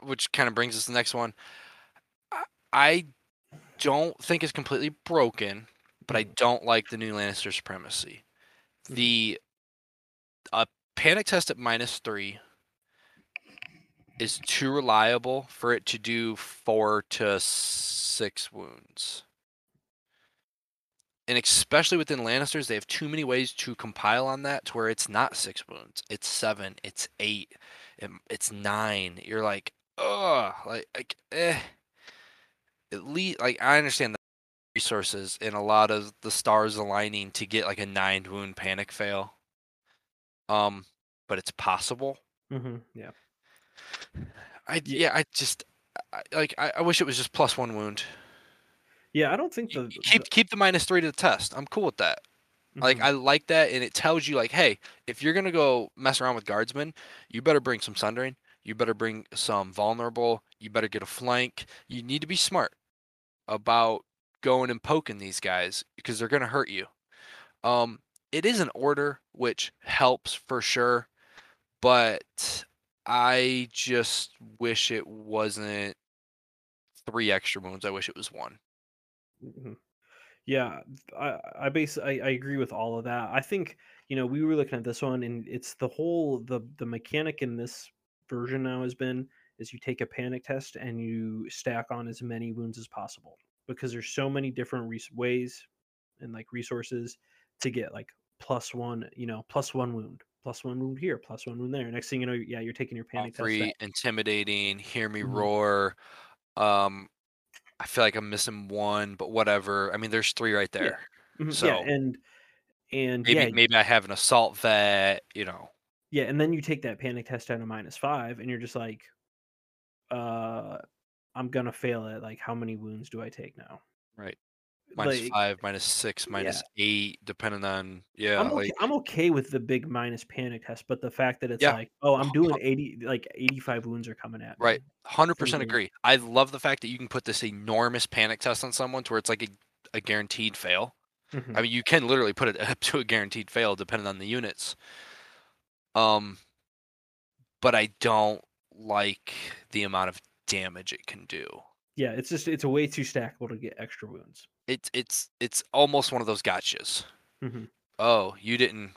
which kind of brings us to the next one. I, I don't think it's completely broken, but I don't like the new Lannister supremacy. Mhm. The uh, panic test at minus three is too reliable for it to do four to six wounds. And especially within Lannisters, they have too many ways to compile on that to where it's not six wounds. It's seven, it's eight, it- it's nine. You're like, ugh, like, like eh. At least, like, I understand the resources and a lot of the stars aligning to get like a nine wound panic fail. Um, but it's possible. Mm-hmm. Yeah. I yeah, I just I, like I, I wish it was just plus one wound. Yeah, I don't think the, keep keep the minus three to the test. I'm cool with that. the Like. I like that, and it tells you like, hey, if you're gonna go mess around with guardsmen, you better bring some sundering. You better bring some vulnerable. You better get a flank. You need to be smart about going and poking these guys because they're gonna hurt you. Um, it is an order which helps for sure, but I just wish it wasn't three extra wounds. I wish it was one. Mhm. Yeah, I I base I, I agree with all of that. I think you know we were looking at this one, and it's the whole the the mechanic in this version now has been is you take a panic test and you stack on as many wounds as possible because there's so many different ways and like resources to get like plus one, you know, plus one wound, plus one wound here, plus one wound there. Next thing you know, yeah, you're taking your panic test. three intimidating, hear me Mhm. roar. Um, I feel like I'm missing one, but whatever. I mean, there's three right Yeah. there. Mhm, So Yeah, and and maybe yeah, maybe I have an assault vet. You know, yeah, and then you take that panic test down to minus five, and you're just like, uh, I'm gonna fail it. Like, how many wounds do I take now? right? Minus Like, five, minus six, yeah, minus eight, depending on yeah, I'm okay. like I'm okay with the big minus panic test, but the fact that it's yeah, like, oh, I'm doing eighty, like eighty-five wounds are coming at me. right. hundred percent agree. I love the fact that you can put this enormous panic test on someone to where it's like a, a guaranteed fail. I Mhm. mean, you can literally put it up to a guaranteed fail depending on the units. Um, but I don't like the amount of damage it can do. Yeah, it's just it's a way too stackable to get extra wounds. It's it's it's almost one of those gotchas. Mhm. Oh, you didn't,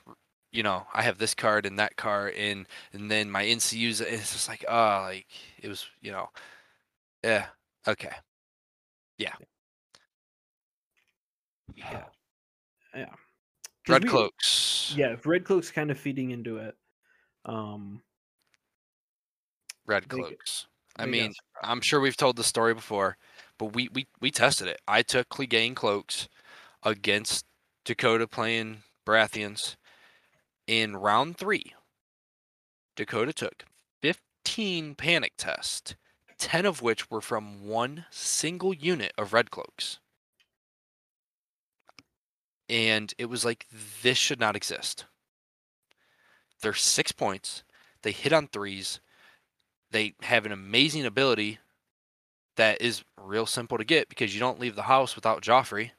you know, I have this card and that card and and then my NCU's. It's just like, oh, like it was, you know, yeah, okay, yeah, Yeah, yeah. Red we- cloaks, Yeah, Red Cloak's kind of feeding into it. Um, red cloaks. I mean, I'm sure we've told the story before, but we we we tested it. I took Clegane cloaks against Dakota playing Baratheons in round three. Dakota took 15 panic tests, 10 of which were from one single unit of red cloaks. And it was like, this should not exist. They're six points. They hit on threes. They have an amazing ability that is real simple to get because you don't leave the house without Joffrey.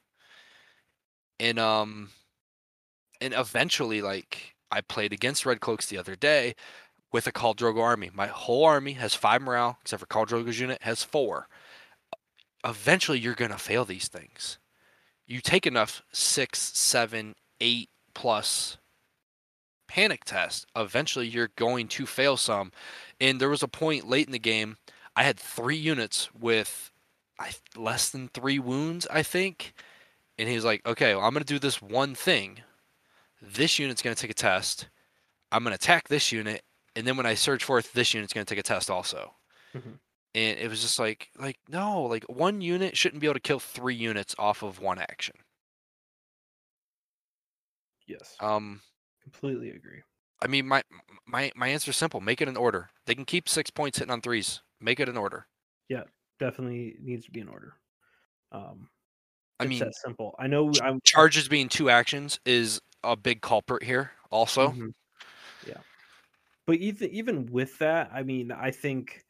And um and eventually like I played against Red Cloaks the other day with a Khal Drogo army. My whole army has five morale, except for Khal Drogo's unit has four. Eventually you're gonna fail these things. You take enough six, seven, eight plus panic test, eventually you're going to fail some. And there was a point late in the game, I had three units with I, less than three wounds, I think. And he was like, okay, well, I'm going to do this one thing. This unit's going to take a test. I'm going to attack this unit. And then when I search forth, this unit's going to take a test also. Mhm. And it was just like, like no, like one unit shouldn't be able to kill three units off of one action. Yes, Um, completely agree. I mean, my my my answer is simple: make it an order. They can keep six points hitting on threes. Make it an order. Yeah, definitely needs to be an order. Um, I mean, that simple. I know. I'm charges being two actions is a big culprit here. Also, Mhm. Yeah. But even even with that, I mean, I think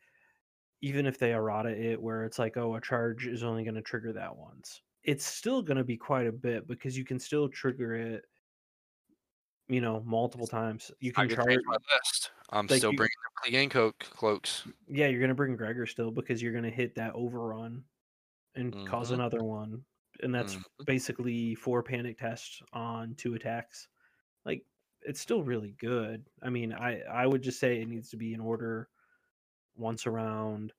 even if they errata it where it's like, oh, a charge is only going to trigger that once, it's still going to be quite a bit because you can still trigger it, you know, multiple times. You can could charge. change my list. I'm Like still you- bringing the Clegane Coke cloaks. Yeah, you're going to bring Gregor still because you're going to hit that overrun and cause Mhm. another one, and that's Mhm. basically four panic tests on two attacks. Like it's still really good. I mean, I I would just say it needs to be in order once around.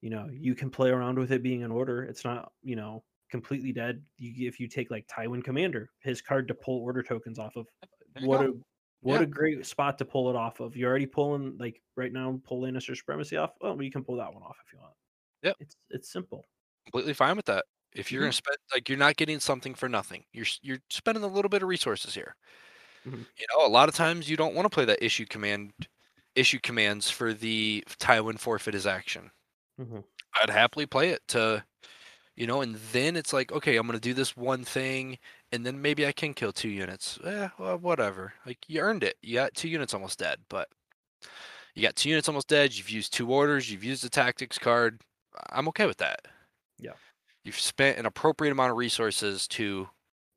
You know, you can play around with it being in order. It's not you know completely dead. You if you take like Tywin Commander, his card to pull order tokens off of. What go. a what Yeah. a great spot to pull it off of. You're already pulling like right now, pull Lannister supremacy off. Well, you can pull that one off if you want. Yep. It's it's simple. Completely fine with that. If you're Mhm. gonna spend like you're not getting something for nothing. You're you're spending a little bit of resources here. Mhm. You know, a lot of times you don't want to play that issue command issue commands for the Tywin forfeit his action. Mhm. I'd happily play it to, you know, and then it's like, okay, I'm gonna do this one thing, and then maybe I can kill two units. Eh, well, whatever. Like you earned it. You got two units almost dead, but you got two units almost dead. You've used two orders. You've used the tactics card. I'm okay with that. Yeah. You've spent an appropriate amount of resources to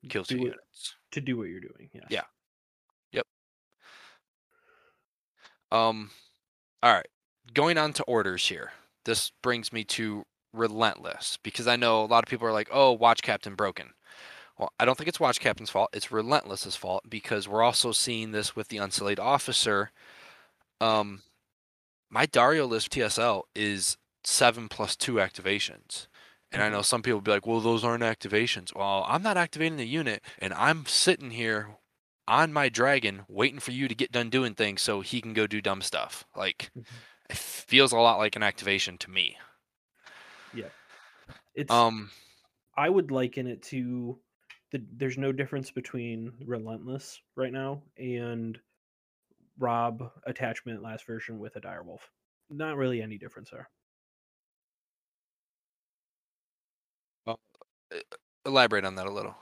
kill two it- units. to do what you're doing. Yeah. Yeah. Yep. Um, all right. Going on to orders here. This brings me to Relentless because I know a lot of people are like, "Oh, Watch Captain broken." Well, I don't think it's Watch Captain's fault. It's Relentless's fault because we're also seeing this with the Unsullied Officer. Um, my Daario list TSL is seven plus two activations. And I Mhm. know some people will be like, well, those aren't activations. Well, I'm not activating the unit, and I'm sitting here on my dragon waiting for you to get done doing things so he can go do dumb stuff. Like, Mhm. it feels a lot like an activation to me. Yeah. It's Um, I would liken it to the there's no difference between Relentless right now and Robb attachment last version with a direwolf. Not really any difference there. e- elaborate on that a little.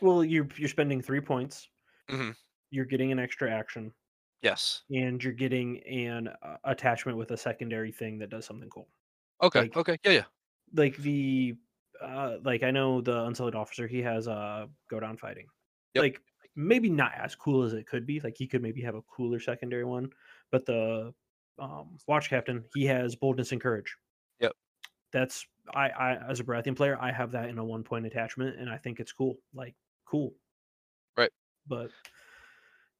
Well, you're you're spending three points. Mhm. You're getting an extra action, Yes. and you're getting an uh, attachment with a secondary thing that does something cool. Okay. Like- okay. Yeah. Yeah. Like the uh, like I know the Unsullied Officer. He has uh, go down fighting. Yep. Like maybe not as cool as it could be. Like he could maybe have a cooler secondary one, but the um, Watch Captain he has boldness and courage. Yep. That's I, I as a Baratheon player, I have that in a one point attachment, and I think it's cool. Like cool. Right. But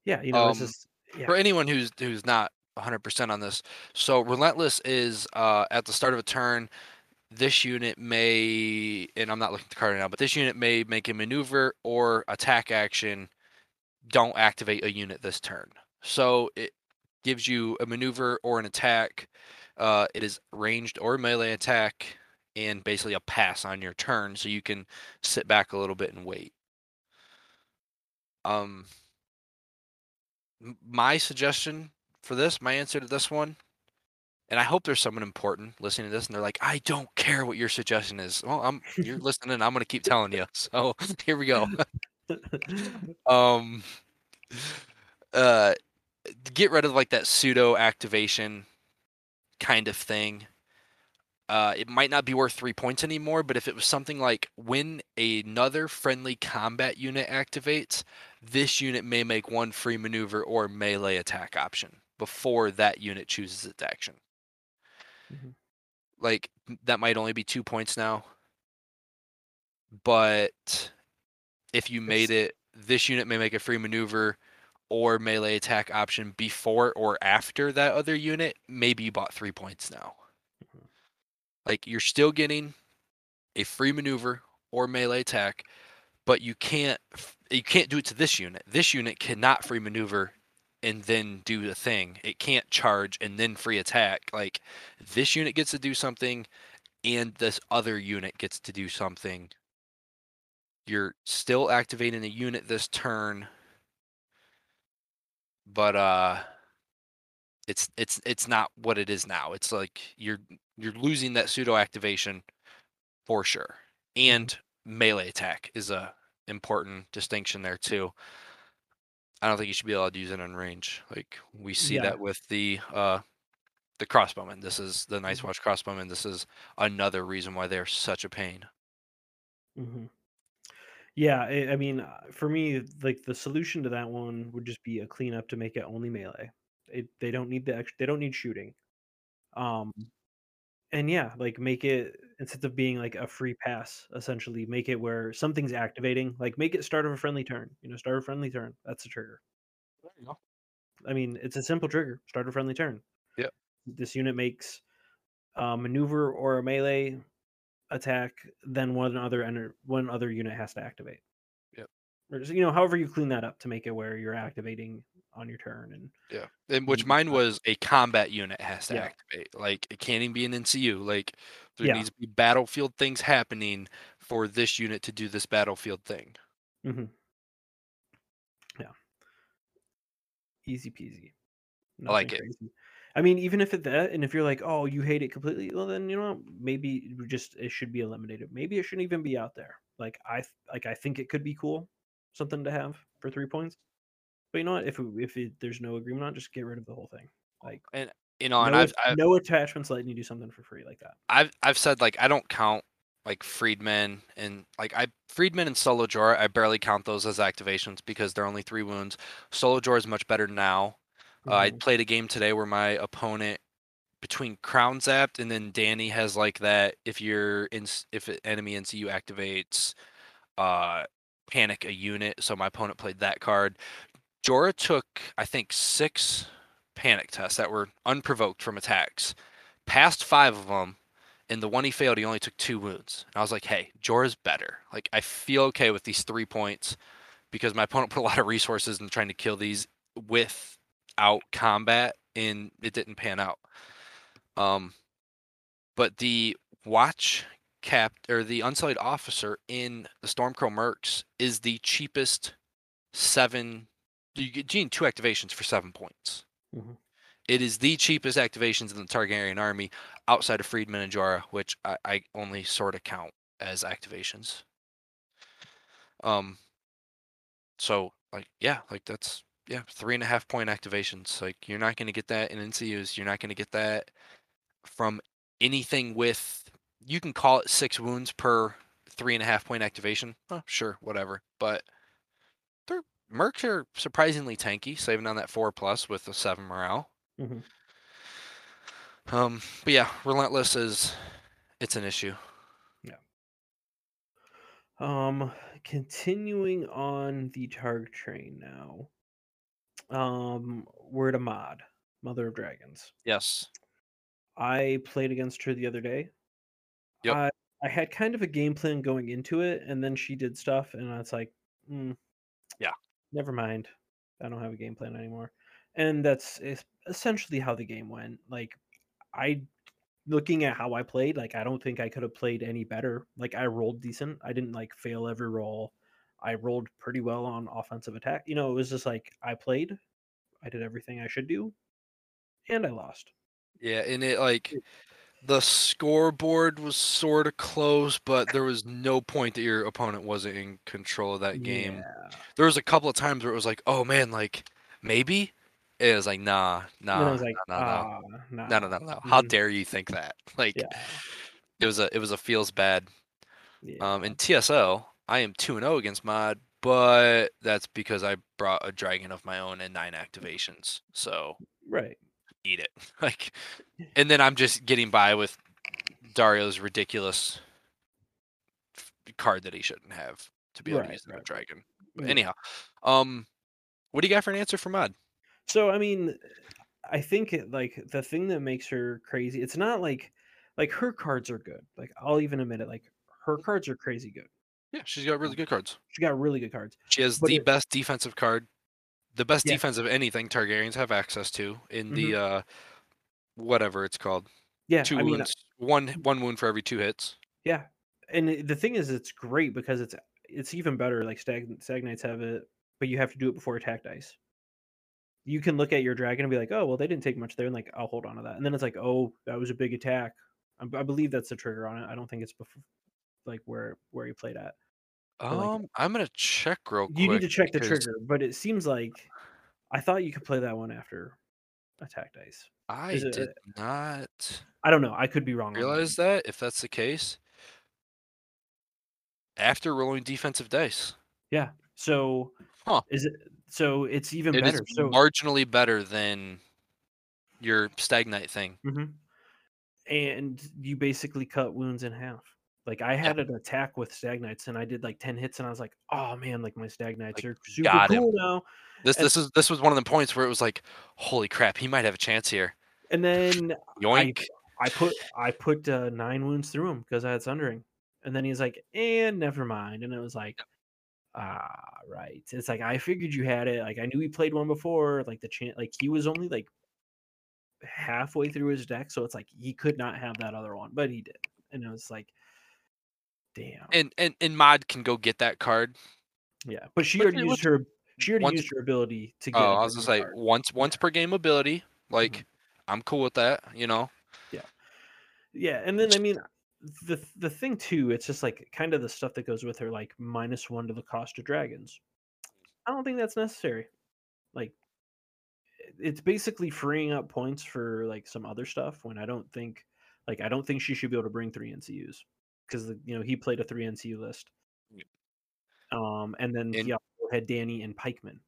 yeah, you know, Um, just yeah. For anyone who's who's not 100% on this, so relentless is uh, at the start of a turn. This unit may, and I'm not looking at the card right now, but this unit may make a maneuver or attack action. Don't activate a unit this turn. So it gives you a maneuver or an attack. Uh, it is ranged or melee attack, and basically a pass on your turn, so you can sit back a little bit and wait. Um, my suggestion for this, my answer to this one, and I hope there's someone important listening to this, and they're like, "I don't care what your suggestion is." Well, I'm you're listening. I'm gonna keep telling you. So here we go. Um, uh, get rid of like that pseudo activation kind of thing. Uh, it might not be worth three points anymore, but if it was something like when another friendly combat unit activates, this unit may make one free maneuver or melee attack option before that unit chooses its action. Mhm. Like that might only be two points now, but if you made it, this unit may make a free maneuver or melee attack option before or after that other unit. Maybe you bought three points now. Mhm. Like you're still getting a free maneuver or melee attack, but you can't you can't do it to this unit. This unit cannot free maneuver and then do the thing. It can't charge and then free attack. Like this unit gets to do something and this other unit gets to do something. You're still activating a unit this turn, but uh it's it's it's not what it is now. It's like you're you're losing that pseudo activation for sure. And melee attack is a important distinction there too. I don't think you should be allowed to use it on range. Like we see Yeah. that with the uh the crossbowmen. This is the Nice Mhm. Watch crossbowmen. This is another reason why they're such a pain. hmm Yeah, I, I mean, uh, for me, like the solution to that one would just be a cleanup to make it only melee. It, they don't need the extra, they don't need shooting. Um, and yeah, like make it instead of being like a free pass, essentially make it where something's activating. Like make it start of a friendly turn. You know, start of a friendly turn. That's the trigger. There you go. I mean, it's a simple trigger. Start a friendly turn. yeah This unit makes a maneuver or a melee attack, then one other enter, one other unit has to activate. Yep. Or just, you know, however you clean that up to make it where you're activating on your turn and Yeah. And which mine was a combat unit has to Yeah. activate. Like it can't even be an NCU. Like there Yeah. needs to be battlefield things happening for this unit to do this battlefield thing. mm-hmm. yeah, easy peasy. I like Nothing it. I mean, even if it that, and if you're like, oh, you hate it completely, well, then you know, maybe just it should be eliminated. Maybe it shouldn't even be out there. Like I like I think it could be cool, something to have for three points. But you know what? If if it, there's no agreement on, it, just get rid of the whole thing. Like And you know, and no, I've, I've no attachments letting you do something for free like that. I've I've said like I don't count like Freedmen and like I Freedmen and Solo Jor, I barely count those as activations because they're only three wounds. Solo Jor is much better now. Uh, I Mhm. played a game today where my opponent between Crown Zapped and then Dany has like that if you're in if an enemy NCU activates uh panic a unit. So my opponent played that card. Jorah took I think six panic tests that were unprovoked from attacks. Passed five of them, and the one he failed, he only took two wounds. And I was like, hey, Jorah's better. Like I feel okay with these three points because my opponent put a lot of resources in trying to kill these without combat, and it didn't pan out. Um, but the watch cap or the unsullied officer in the Stormcrow Mercs is the cheapest seven. You get gain two activations for seven points. Mhm. It is the cheapest activations in the Targaryen army outside of Freedmen and Jorah, which I, I only sort of count as activations. Um. So like yeah, like that's yeah three and a half point activations. Like you're not going to get that in NCUs. You're not going to get that from anything with you can call it six wounds per three and a half point activation. Oh, sure, whatever. But mercs are surprisingly tanky, saving on that four plus with a seven morale. Mhm. Um, but yeah, relentless is it's an issue. Yeah. Um, continuing on the Targ train now. Um, we're to Mod, Mother of Dragons. Yes. I played against her the other day. Yep. I I had kind of a game plan going into it, and then she did stuff, and I was like, mm, Yeah. Never mind. I don't have a game plan anymore. And that's essentially how the game went. Like, I, looking at how I played, like, I don't think I could have played any better. Like, I rolled decent. I didn't like fail every roll. I rolled pretty well on offensive attack. You know, it was just like I played, I did everything I should do, and I lost. Yeah, and it like the scoreboard was sort of close, but there was no point that your opponent wasn't in control of that game. Yeah. There was a couple of times where it was like, oh man, like maybe. It was like, nah, nah, was like, nah, nah, ah, nah, nah. no, no, no, no. How Mhm. dare you think that? Like, Yeah. it was a, it was a feels bad. Yeah. Um, in TSO, I am two and zero against mod, but that's because I brought a dragon of my own and nine activations. So right. Eat it. Like, and then I'm just getting by with Daario's ridiculous card that he shouldn't have to be able to Right, use the right. dragon. But anyhow, um, what do you got for an answer for mod? So I mean, I think it, like the thing that makes her crazy. It's not like like her cards are good. Like I'll even admit it. Like her cards are crazy good. Yeah, she's got really good cards. She got really good cards. She has But the it- best defensive card, the best Yeah. defense of anything Targaryens have access to in the Mm-hmm. uh, whatever it's called. Yeah, Two I mean, wounds, one one wound for every two hits. yeah, and the thing is, it's great because it's it's even better. Like stag stag knights have it, but you have to do it before attack dice. You can look at your dragon and be like, oh well, they didn't take much there, and like I'll hold on to that. And then it's like, oh, that was a big attack. I, I believe that's the trigger on it. I don't think it's before, like where where you played at. But, like, Um, I'm gonna check real quick. You need to check the because trigger, but it seems like I thought you could play that one after attack dice. I Is it- did not I don't know. I could be wrong. on that. realize that. If that's the case, after rolling defensive dice, Yeah. So Huh. is it? So it's even it is better. So marginally better than your stag knight thing. Mhm. and you basically cut wounds in half. Like I had an attack with stag knights, and I did like ten hits, and I was like, "Oh man, like my stag knights Like, are super got him. cool now." This And- this is this was one of the points where it was like, holy crap, he might have a chance here. And then Yoink. I put I put uh, nine wounds through him because I had sundering, and then he's like, "And never mind," and it was like, "Ah, right." It's like I figured you had it. Like I knew he played one before. Like the chance, like he was only like halfway through his deck, so it's like he could not have that other one, but he did, and it was like, damn, and and and mod can go get that card. yeah. But she already used her. She already once- used her ability to get. Oh, I was say card. once once per game ability. Like Mhm. I'm cool with that. You know. Yeah, Yeah, and then I mean, the the thing too, it's just like kind of the stuff that goes with her, like minus one to the cost of dragons. I don't think that's necessary. Like, it's basically freeing up points for like some other stuff. When I don't think, like, I don't think she should be able to bring three NCUs because you know he played a three NCU list. Yep. Um, and then And- he also had Dany and Pikeman,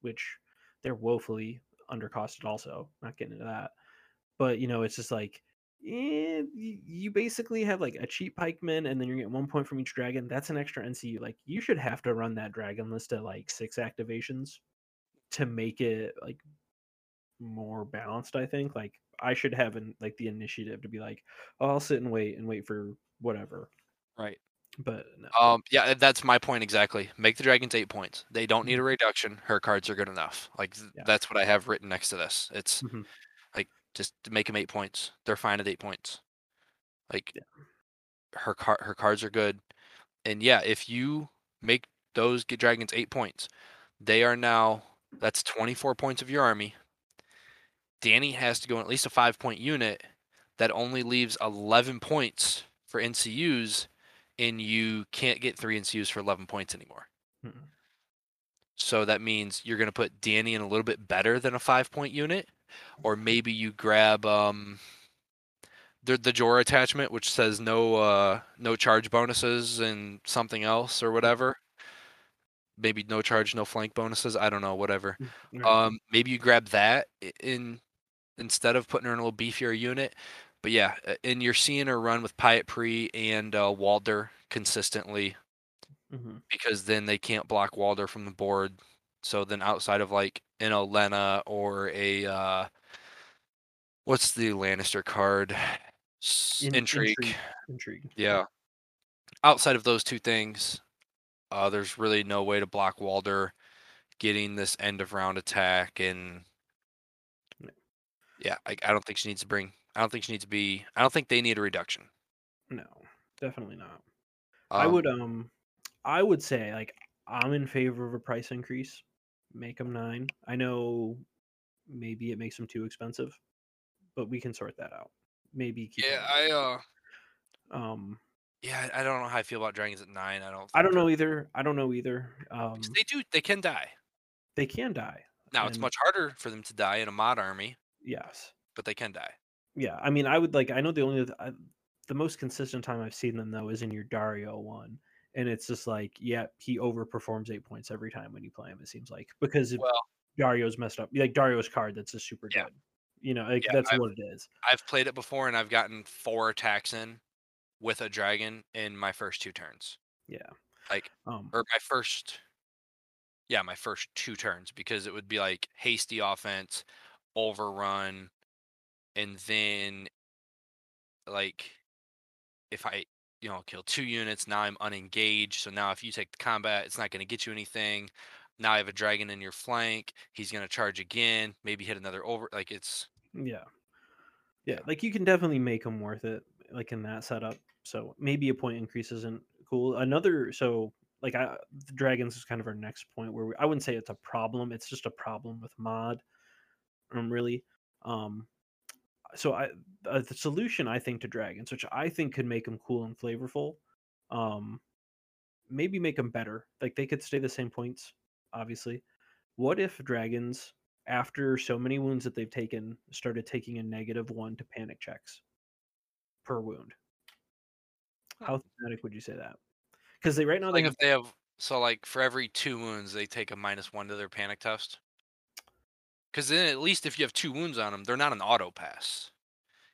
which they're woefully undercosted. Also, not getting into that. but you know it's just like eh, you basically have like a cheap pikeman and then you're getting one point from each dragon that's an extra ncu like you should have to run that dragon list at like six activations to make it like more balanced i think like i should have an, like the initiative to be like oh, i'll sit and wait and wait for whatever Right. but no. Um, yeah, that's my point exactly. Make the dragons eight points. They don't need a Mhm. reduction. Her cards are good enough. Like th- Yeah. that's what I have written next to this. It's Mhm. like just make them eight points. They're fine at eight points. Like Yeah. her car her cards are good, and yeah, if you make those get dragons eight points, they are now that's twenty four points of your army. Dany has to go in at least a five point unit. That only leaves eleven points for NCUs, and you can't get three NCUs for eleven points anymore. Mm-mm. So that means you're going to put Dany in a little bit better than a five point unit, or maybe you grab um the the Jorah attachment, which says no uh no charge bonuses and something else or whatever. Maybe no charge, no flank bonuses. I don't know, whatever. Right. Um, maybe you grab that in instead of putting her in a little beefier unit. But yeah, and you're seeing her run with Pyat Pree and uh, Walder consistently Mhm. because then they can't block Walder from the board. So then outside of like an Olenna or a uh what's the Lannister card? In- Intrigue. intrigue. Intrigue. Yeah. Outside of those two things, uh there's really no way to block Walder getting this end of round attack and yeah, I, I don't think she needs to bring I don't think she needs to be I don't think they need a reduction. No, definitely not. I Um, would um I would say like I'm in favor of a price increase. Make them 9. I know maybe it makes them too expensive, but we can sort that out. Maybe keep Yeah, I uh um yeah, I don't know how I feel about dragons at nine. I don't I don't know either. I don't know either. Um they do they can die. they can die. Now it's much harder for them to die in a mod army, Yes. but they can die. Yeah, I mean, I would like. I know the only I, the most consistent time I've seen them though is in your Daario one, and it's just like, yeah, he overperforms eight points every time when you play him. It seems like because Well, Daario's messed up, like Daario's card, that's a super Yeah. good. You know, like Yeah, that's I've- what it is. I've played it before and I've gotten four attacks in with a dragon in my first two turns. Yeah. Like Um. or my first yeah, my first two turns because it would be like hasty offense, overrun, and then like if I you know kill two units, now I'm unengaged. So now if you take the combat, it's not going to get you anything. Now I have a dragon in your flank. He's going to charge again, maybe hit another over. Like it's Yeah. Yeah, like you can definitely make them worth it, like in that setup. So maybe a point increase isn't cool. Another, so like I, the dragons is kind of our next point where we, I wouldn't say it's a problem. It's just a problem with mod. Um, really. Um, so I, uh, the solution I think to dragons, which I think could make them cool and flavorful, um, maybe make them better. Like they could stay the same points, obviously. What if dragons after so many wounds that they've taken, started taking a negative one to panic checks per wound. How thematic would you say that? Because they right now like they if they have so like for every two wounds they take a minus one to their panic test. Because then at least if you have two wounds on them, they're not an auto pass.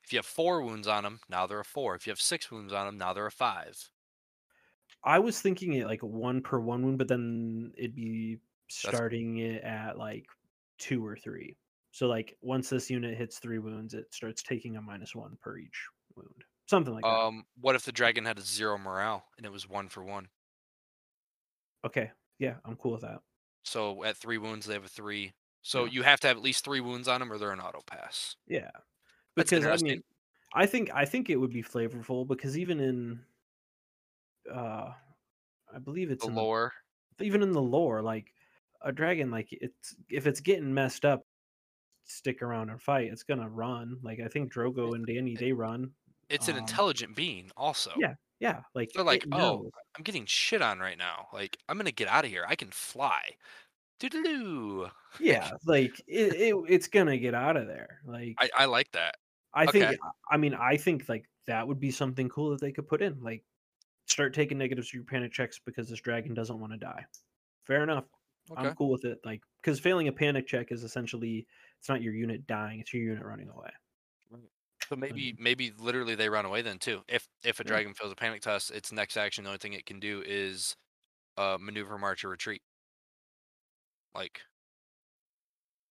If you have four wounds on them, now they're a four. If you have six wounds on them, now they're a five. I was thinking it like one per one wound, but then it'd be That's- starting it at like two or three. So like once this unit hits three wounds, it starts taking a minus one per each wound. Something like that. Um, what if the dragon had a zero morale and it was one for one? Okay. Yeah, I'm cool with that. So at three wounds, they have a three. So Yeah. you have to have at least three wounds on them, or they're an auto pass. Yeah. Because I mean I think I think it would be flavorful because even in uh I believe it's The in lore, the, even in the lore, like a dragon, like it's if it's getting messed up, stick around and fight, it's gonna run. Like I think Drogo and Dany they run. it's an um, intelligent being. Also, Yeah, yeah. Like they're like, oh, knows. I'm getting shit on right now. Like, I'm gonna get out of here. I can fly. Doodaloo. yeah, like it, it it's gonna get out of there. Like I, I like that. I think Okay. I mean I think like that would be something cool that they could put in. Like start taking negatives to your panic checks because this dragon doesn't want to die. Fair enough. Okay. I'm cool with it. Like because failing a panic check is essentially it's not your unit dying, it's your unit running away. So maybe maybe literally they run away then too. If if a Yeah. dragon fails a panic test, its next action, the only thing it can do is uh maneuver, march, or retreat. Like,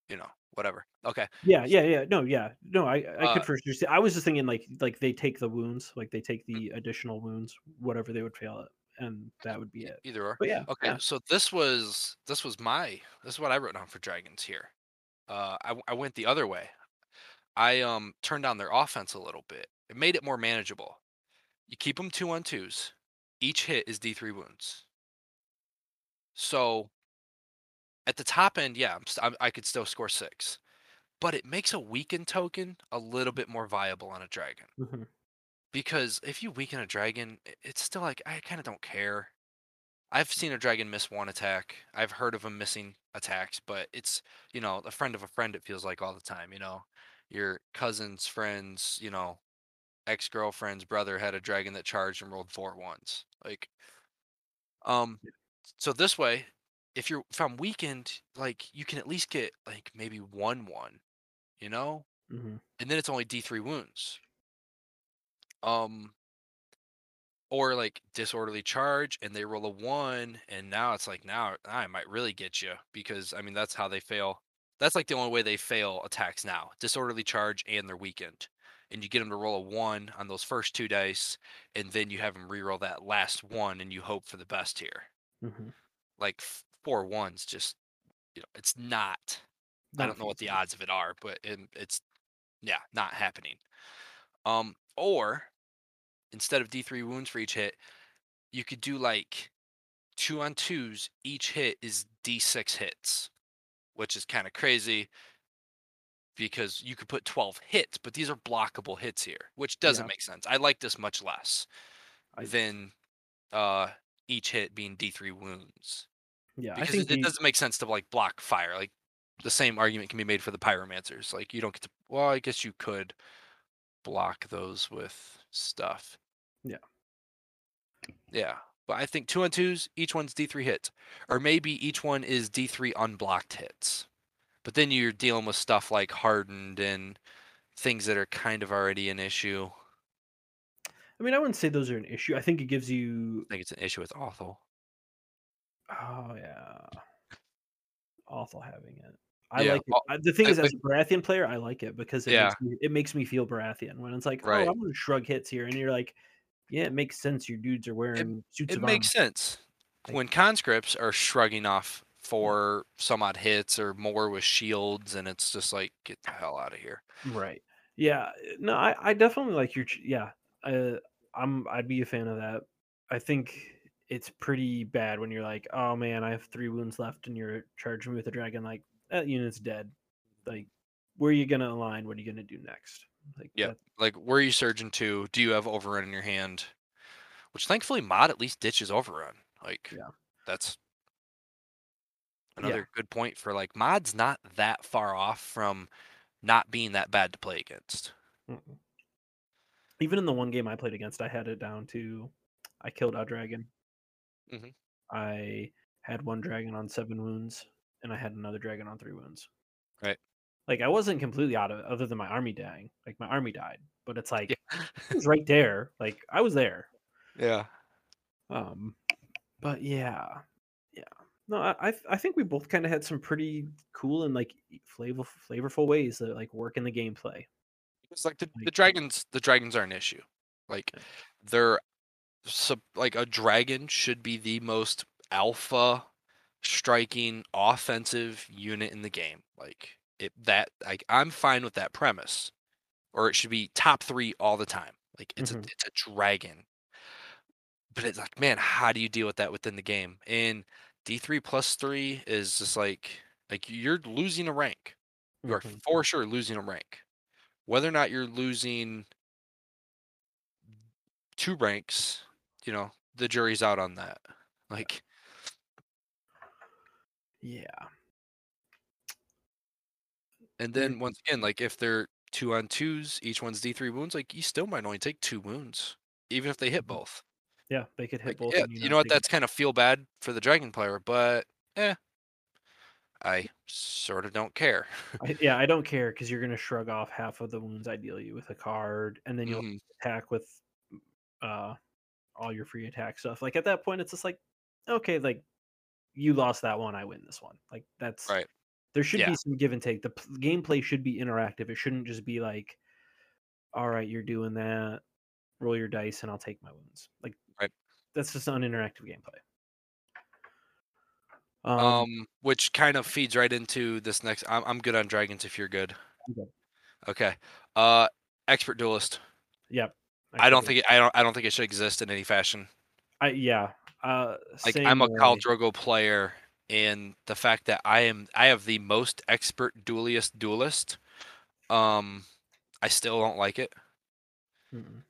you know, whatever. Okay. Yeah, yeah, yeah. No, yeah. No, I I Uh, could for sure see I was just thinking like like they take the wounds, like they take mm, the additional wounds, whatever they would fail at, and that would be it. either or. But yeah, Okay, yeah. so this was this was my this is what I wrote down for dragons here. Uh, I went the other way. I um turned down their offense a little bit. It made it more manageable. You keep them two on twos. Each hit is D3 wounds. So at the top end, yeah, I'm, I'm, could still score six, but it makes a weakened token a little bit more viable on a dragon. Mhm. Because if you weaken a dragon, it's still like I kind of don't care. I've seen a dragon miss one attack. I've heard of them missing attacks, but it's you know a friend of a friend. It feels like all the time. You know, your cousin's friends, you know, ex girlfriend's brother had a dragon that charged and rolled four ones. Like, um, so this way, if you're if I'm weakened, like you can at least get like maybe one one, you know, Mhm. and then it's only D three wounds. Um, or like disorderly charge and they roll a one and now it's like now i might really get you because i mean that's how they fail that's like the only way they fail attacks now disorderly charge and they're weakened and you get them to roll a one on those first two dice and then you have them re-roll that last one and you hope for the best here Mhm. like four ones just you know it's not i don't know what the odds of it are but it, it's yeah not happening um or instead of d3 wounds for each hit you could do like two on twos, each hit is D6 hits, which is kind of crazy because you could put 12 hits, but these are blockable hits here, which doesn't Yeah. make sense. I like this much less I than uh, each hit being D3 wounds yeah, I because think it, it doesn't make sense to like block fire. Like the same argument can be made for the pyromancers. Like you don't get to, well, I guess you could block those with stuff. Yeah. Yeah. But I think two on twos, each one's D3 hits. Or maybe each one is D3 unblocked hits. But then you're dealing with stuff like hardened and things that are kind of already an issue. I mean, I wouldn't say those are an issue. I think it gives you I think it's an issue with Awful. Oh yeah. Awful having it. I Yeah, like it. I, the thing I- is, as a Baratheon player, I like it because it Yeah. makes me, it makes me feel Baratheon when it's like, Right. oh, I'm gonna shrug hits here, and you're like, yeah, it makes sense. Your dudes are wearing suits It makes armor. sense. Like- When conscripts are shrugging off for some odd hits or more with shields, and it's just like, get the hell out of here. Right. Yeah. No, I, I definitely like your. Yeah. Uh, I'm. I'd be a fan of that. I think it's pretty bad when you're like, oh man, I have three wounds left, and you're charging me with a dragon. Like that unit's dead. Like, where are you gonna align? What are you gonna do next? Like, Yeah. that- Like, where are you surging to? Do you have overrun in your hand? Which thankfully mod at least ditches overrun. Like, Yeah. that's Yeah. another good point for like mod's not that far off from not being that bad to play against. Mm-mm. Even in the one game I played against, I had it down to I killed a dragon. Mhm. I had one dragon on seven wounds, and I had another dragon on three wounds. Right. Like I wasn't completely out of it, other than my army dying. Like my army died, but it's like Yeah. it was right there. Like I was there. yeah. Um, but yeah, yeah. No, I I, think we both kind of had some pretty cool and like flavor flavorful ways that like work in the gameplay. It's like the, the dragons the dragons are an issue. Like they're sub, like a dragon should be the most alpha striking offensive unit in the game. Like it that like I'm fine with that premise. Or it should be top 3 all the time. Like it's Mhm. a it's a dragon. But it's like, man, how do you deal with that within the game? And D3 plus 3 is just like like you're losing a rank. You are Mhm. for sure losing a rank. Whether or not you're losing two ranks, you know, the jury's out on that. Like, Yeah. and then once again, like if they're two on twos, each one's D3 wounds, like you still might only take two wounds, even if they hit Mhm. both. Yeah, they could hit Like, both. yeah, you know what? it. That's kind of feel bad for the dragon player, but eh. I sort of don't care. I, yeah, I don't care because you're gonna shrug off half of the wounds I deal you with a card, and then you'll Mhm, attack with uh all your free attack stuff. Like at that point, it's just like, okay, like you lost that one, I win this one. Like that's Right. there should Yeah. be some give and take. The p- gameplay should be interactive. It shouldn't just be like, all right, you're doing that. Roll your dice, and I'll take my wounds. Like Right. that's just uninteractive gameplay. Um, Um, which kind of feeds right into this next. I'm I'm good on dragons. If you're good, okay. Uh, expert duelist. yep. I don't think it, I don't I don't think it should exist in any fashion. I yeah. Uh, Like I'm a Khal way. Drogo player, and the fact that I am I have the most expert duelist duelist, um, I still don't like it. Mm-mm.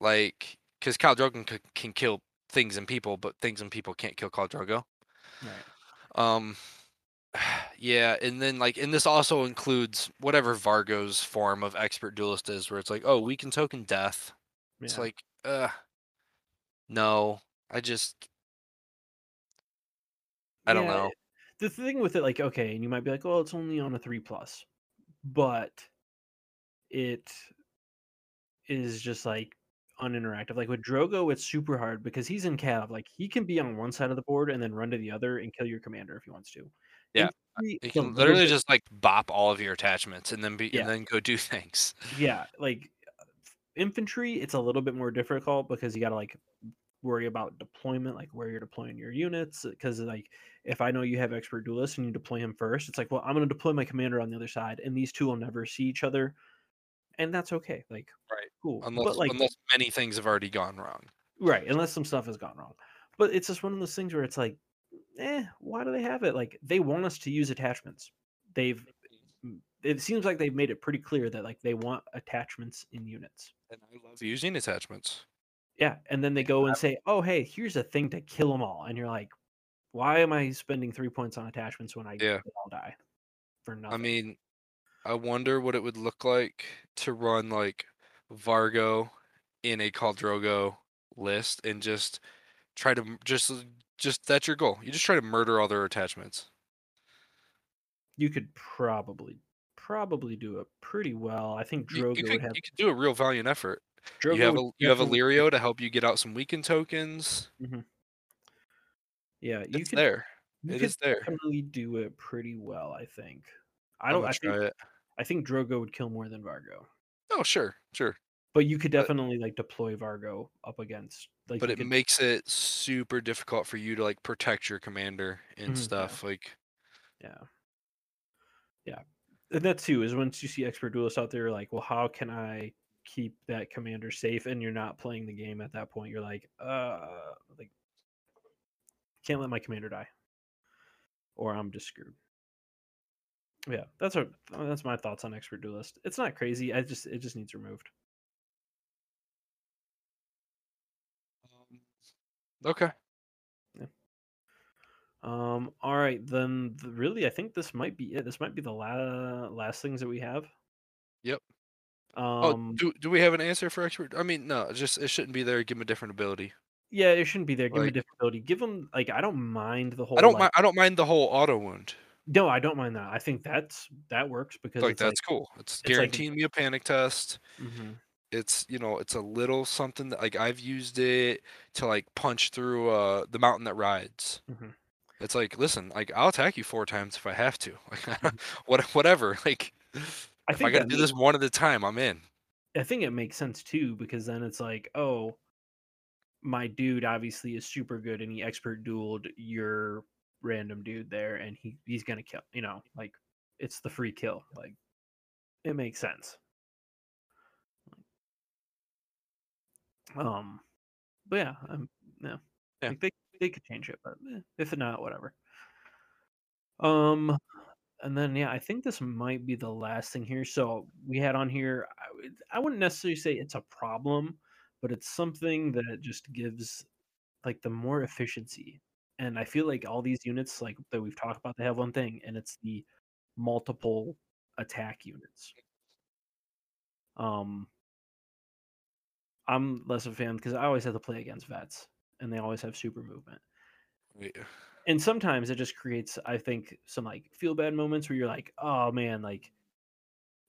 Like, because Khal Drogo can, can kill things and people, but things and people can't kill Khal Drogo. Right. Um, yeah, and then like, and this also includes whatever Vargo's form of expert duelist is, where it's like, oh, we can token death. It's Yeah. like, uh, no, I just, I don't Yeah, know. The thing with it, like, okay, and you might be like, well, it's only on a three plus," but it is just like uninteractive. Like with Drogo, it's super hard because he's in Cav. Like he can be on one side of the board and then run to the other and kill your commander if he wants to. Yeah, Infantry, You can literally just like bop all of your attachments and then be Yeah. and then go do things. yeah, like infantry, it's a little bit more difficult because you got to like worry about deployment, like where you're deploying your units. Because like if I know you have expert duelist and you deploy him first, it's like, well, I'm going to deploy my commander on the other side, and these two will never see each other, and that's okay. Like, Right. cool. Unless but like, unless many things have already gone wrong. right, unless some stuff has gone wrong. But it's just one of those things where it's like, eh, why do they have it? Like, they want us to use attachments. They've it seems like they've made it pretty clear that like they want attachments in units. And I love using attachments. Yeah, and then they go and say, "Oh, hey, here's a thing to kill them all," and you're like, "Why am I spending three points on attachments when I Yeah. all die for nothing?" I mean, I wonder what it would look like to run like Vargo in a Khal Drogo list and just try to just uh, just that's your goal. You just try to murder all their attachments. you could probably probably do it pretty well. I think Drogo you would could have. you could do a real valiant effort. Drogo you have a you have Illyrio to help you get out some weakened tokens. Yeah, you It's could. there. You It could is there. definitely do it pretty well. I think. I don't. I think. it. I think Drogo would kill more than Vargo, Oh sure, sure. but you could But- definitely like deploy Vargo up against. Like, but it could- makes it super difficult for you to like protect your commander and Mhm, yeah. stuff. Like Yeah. Yeah. And that too is once you see expert duelists out there, like, well, how can I keep that commander safe? And you're not playing the game at that point. You're like, uh, like, can't let my commander die, or I'm just screwed. Yeah, that's what that's my thoughts on expert duelist. It's not crazy. I just it just needs removed. okay. Um. All right, then. The, really, I think this might be it. This might be the la- last things that we have. Yep. Um. oh, do do we have an answer for expert? I mean, no, just it shouldn't be there. Give him a different ability. Yeah, it shouldn't be there. Give him a Like- different ability. Give him like I don't mind the whole. I don't like, mind. I don't mind the whole auto wound. No, I don't mind that. I think that's that works because Like it's that's cool. It's, like- guaranteeing me a panic test. like, Mhm. It's you know it's a little something that like I've used it to like punch through uh the mountain that rides. Mhm. It's like listen, like I'll attack you four times if I have to. Like Mhm. what whatever. Like I I gotta do ma- this one at a time, I'm in. I think it makes sense too because then it's like, oh, my dude obviously is super good and he expert dueled your random dude there and he he's gonna kill. You know, like it's the free kill. Like it makes sense. Um, but yeah, um, yeah, Yeah. Like they they could change it, but eh, if not, whatever. Um, and then yeah, I think this might be the last thing here. So we had on here. I, would- I wouldn't necessarily say it's a problem, but it's something that just gives like the more efficiency. And I feel like all these units like that we've talked about, they have one thing, and it's the multiple attack units. Um, I'm less of a fan because I always have to play against vets, and they always have super movement. Wait, and sometimes it just creates, I think, some like feel bad moments where you're like, oh man, like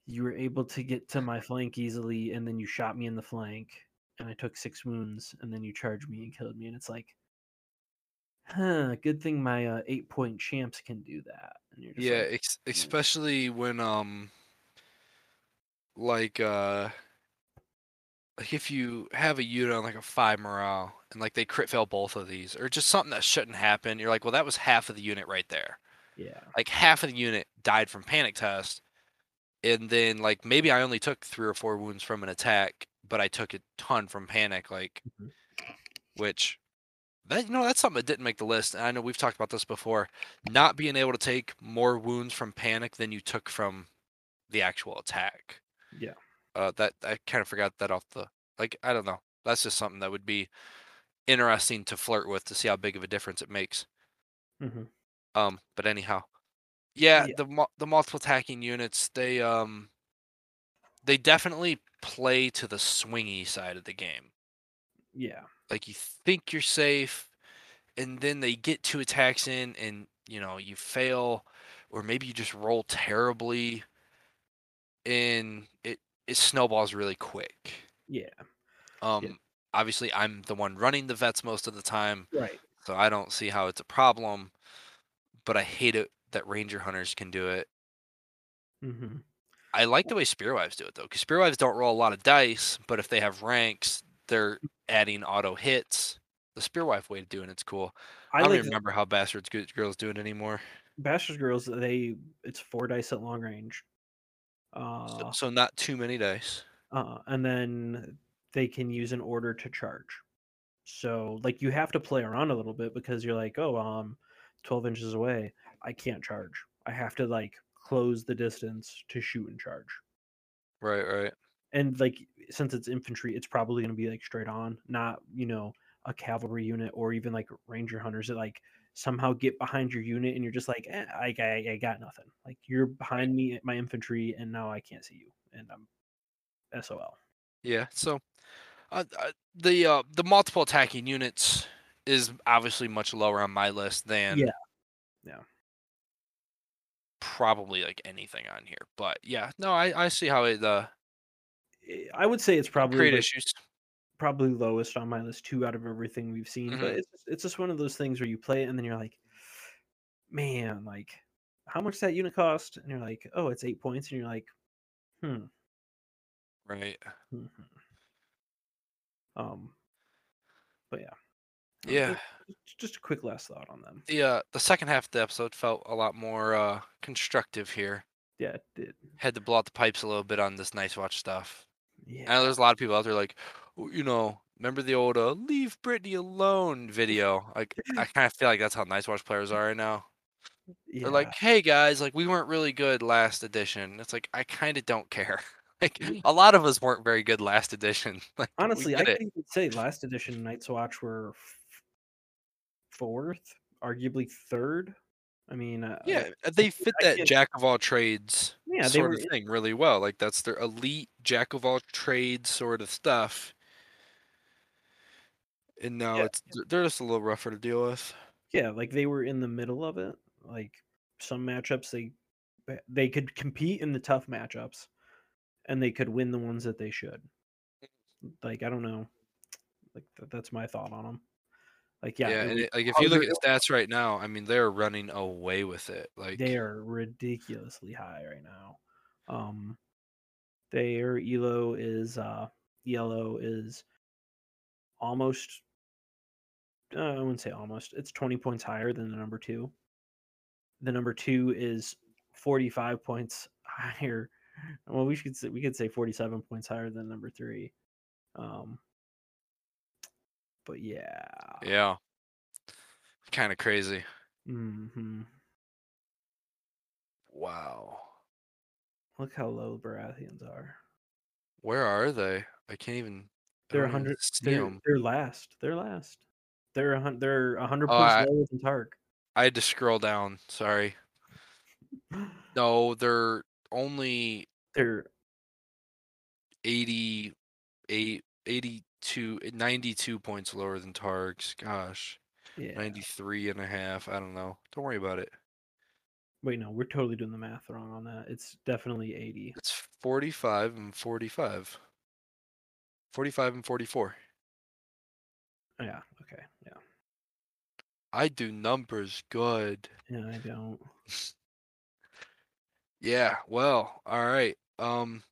you were able to get to my flank easily, and then you shot me in the flank, and I took six wounds, and then you charged me and killed me, and it's like, huh, good thing my uh, eight point champs can do that. And you're just Yeah, like, ex- especially when um like uh like if you have a unit on like a five morale and like they crit fail both of these or just something that shouldn't happen, you're like, well that was half of the unit right there. yeah, Like half of the unit died from panic test. And then like maybe I only took three or four wounds from an attack, but I took a ton from panic, like Mhm. which that you know that's something that didn't make the list. And I know we've talked about this before. Not being able to take more wounds from panic than you took from the actual attack. yeah, Uh, that I kind of forgot that off the like I don't know. That's just something that would be interesting to flirt with to see how big of a difference it makes. hmm Um, but anyhow, yeah, Yeah. the the multiple attacking units they um they definitely play to the swingy side of the game. yeah, Like you think you're safe, and then they get two attacks in, and you know you fail, or maybe you just roll terribly, and it it snowballs really quick. yeah, Um, obviously I'm the one running the vets most of the time, right. so I don't see how it's a problem. But I hate it that ranger hunters can do it. Mm-hmm. I like the way spearwives do it though, because spearwives don't roll a lot of dice, but if they have ranks, they're adding auto hits. The spearwife way of doing it's cool. I, I don't like even remember how bastards girls do it anymore. Bastards girls. They it's four dice at long range. So, Uh, so not too many dice. uh, and then they can use an order to charge. So like you have to play around a little bit because you're like, oh, um, twelve inches away, I can't charge. I have to like close the distance to shoot and charge. Right, right. And like since it's infantry, it's probably going to be like straight on, not you know a cavalry unit or even like ranger hunters that like somehow get behind your unit and you're just like, eh, I, I, I got nothing. Like you're behind me, at my infantry, and now I can't see you, and I'm SOL. Yeah. So, uh, uh, the uh, the multiple attacking units is obviously much lower on my list than Yeah. Yeah. probably like anything on here. But yeah, no, I I see how it uh Eh, I would say it's probably create like, issues. Probably lowest on my list two out of everything we've seen. But Mhm. it's just, it's just one of those things where you play it and then you're like, man, like how much that unit cost? And you're like, oh, it's eight points, and you're like, hmm. Right. hmm, hmm. Um, but yeah, Uh, Yeah. just a quick last thought on them. The uh the second half of the episode felt a lot more uh constructive here. Yeah, it did. Had to blow out the pipes a little bit on this Night's Watch stuff. yeah I know there's a lot of people out there like, "Oh, you know, remember the old uh, "Leave Britney Alone" video? Like, I kind of feel like that's how Night's Watch players are right now. yeah. They're like, "Hey guys, like we weren't really good last edition." It's like I kind of don't care. like a lot of us weren't very good last edition. Like honestly, I could say last edition Night's Watch were f- fourth, arguably third. I mean, uh, Yeah, uh, they fit I that jack of all trades Yeah, they sort were of thing really well. Like that's their elite jack of all trades sort of stuff. And now Yeah. it's they're just a little rougher to deal with. yeah, like they were in the middle of it. Like some matchups, they they could compete in the tough matchups, and they could win the ones that they should. Like I don't know, like th- that's my thought on them. Like yeah, Yeah, it like if you look at stats right now, I mean they're running away with it. Like they are ridiculously high right now. Um, their elo is uh elo is almost. Uh, I wouldn't say almost. It's twenty points higher than the number two. The number two is forty-five points higher. Well, we should say, we could say forty-seven points higher than number three. Um, but yeah. yeah, kind of crazy. Mm-hmm. Wow, Look how low the Baratheons are. where are they? I can't even. They're hundred. They're, 'em. they're last. They're last. They're a hun- they're a hundred Oh, points I- lower than Targs. I had to scroll down. Sorry. No, they're only They're 88, 82, eh, 92 points lower than Targs. Gosh. Yeah. 93 and a half. I don't know. Don't worry about it. Wait, no, we're totally doing the math wrong on that. It's definitely 80. It's 45 and 45. 45 and 44. Yeah. I do numbers good. Yeah, I don't. Yeah, well, all right. Um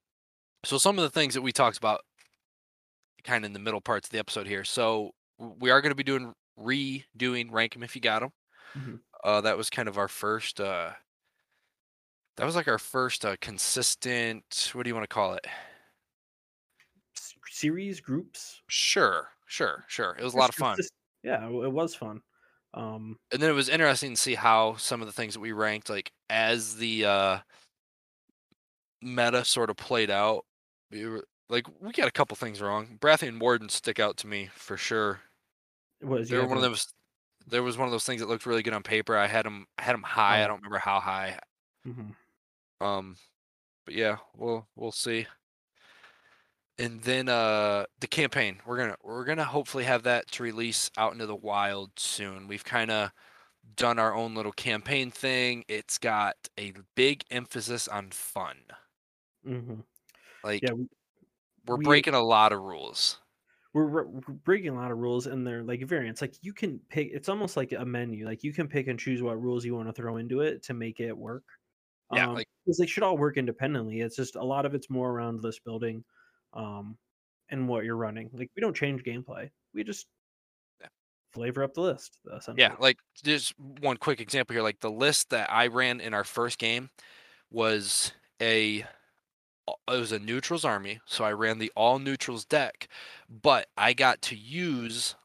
so some of the things that we talked about kind of in the middle parts of the episode here. So we are going to be doing redoing rank 'em if you got them. Mhm. Uh that was kind of our first uh that was like our first uh consistent what do you want to call it? Series groups. Sure, sure, sure. It was a lot of fun. Yeah, it was fun. Um, and then it was interesting to see how some of the things that we ranked like as the uh meta sort of played out we were like we got a couple things wrong. Brathy and Warden stick out to me for sure. Was they were one of those there was one of those things that looked really good on paper. I had them i had them high. I Oh. don't remember how high. Mhm. um but yeah we'll we'll see and then uh the campaign. We're gonna we're gonna hopefully have that to release out into the wild soon. We've kind of done our own little campaign thing. It's got a big emphasis on fun. Mhm. like Yeah, we- we're we- breaking a lot of rules. We're, we're breaking a lot of rules and they're like variants. Like you can pick it's almost like a menu. Like you can pick and choose what rules you want to throw into it to make it work. Yeah, um, like- because they should all work independently. It's just a lot of it's more around list building um and what you're running like we don't change gameplay we just flavor up the list Yeah, like just one quick example here. Like the list that I ran in our first game was a it was a neutrals army, so I ran the all neutrals deck, but I got to use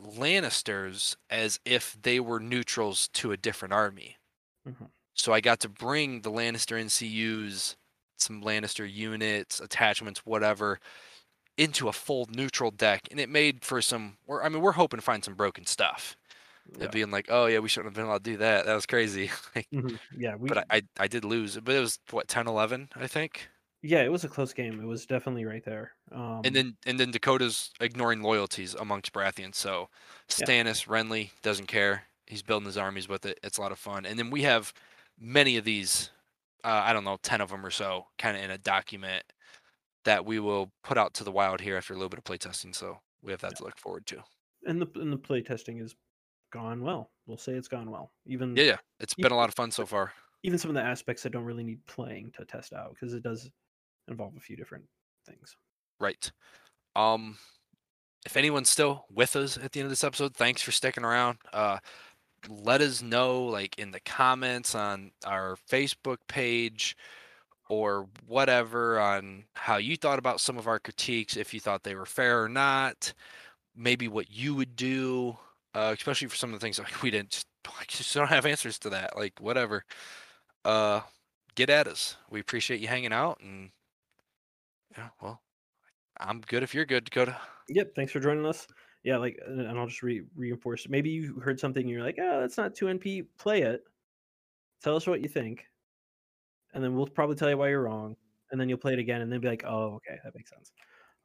Lannisters as if they were neutrals to a different army. Mhm. So I got to bring the Lannister NCUs, some Lannister units, attachments, whatever, into a full neutral deck, and it made for some. We're, I mean, we're hoping to find some broken stuff yeah. and being like, "Oh yeah, we shouldn't have been allowed to do that. That was crazy." Like, Mhm. yeah we but I, I I did lose, but it was what 10, 11, I think. yeah it was a close game it was definitely right there um And then and then Dakota's ignoring loyalties amongst Baratheons. So Yeah. Stannis Renly doesn't care. He's building his armies with it. It's a lot of fun. And then we have many of these. Uh, I don't know, ten of them or so, kind of in a document that we will put out to the wild here after a little bit of playtesting. So we have that to look forward to. and the and the play testing has gone well we'll say it's gone well even Yeah, yeah, it's You- been a lot of fun so far. even some of the aspects that don't really need playing to test out because it does involve a few different things. Right. Um if anyone's still with us at the end of this episode, thanks for sticking around. Uh let us know like in the comments on our Facebook page or whatever on how you thought about some of our critiques, if you thought they were fair or not, maybe what you would do, uh, especially for some of the things like we didn't I just don't have answers to that. Like whatever. Uh get at us. We appreciate you hanging out and yeah, well, I'm good if you're good, Dakota. Yep, thanks for joining us. Yeah, like, and and I'll just re- reinforce. Maybe you heard something and you're like, "Oh, that's not two NP." Play it. Tell us what you think, and then we'll probably tell you why you're wrong. And then you'll play it again, and then be like, "Oh, okay, that makes sense."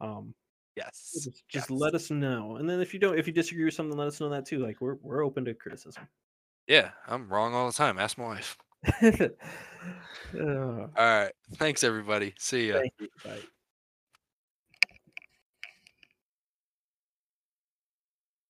Um, Yes. just, just let us know. And then if you don't, if you disagree with something, let us know that too. Like we're we're open to criticism. Yeah, I'm wrong all the time. Ask my wife. Uh, All right. Thanks everybody. See ya. thank you. Bye.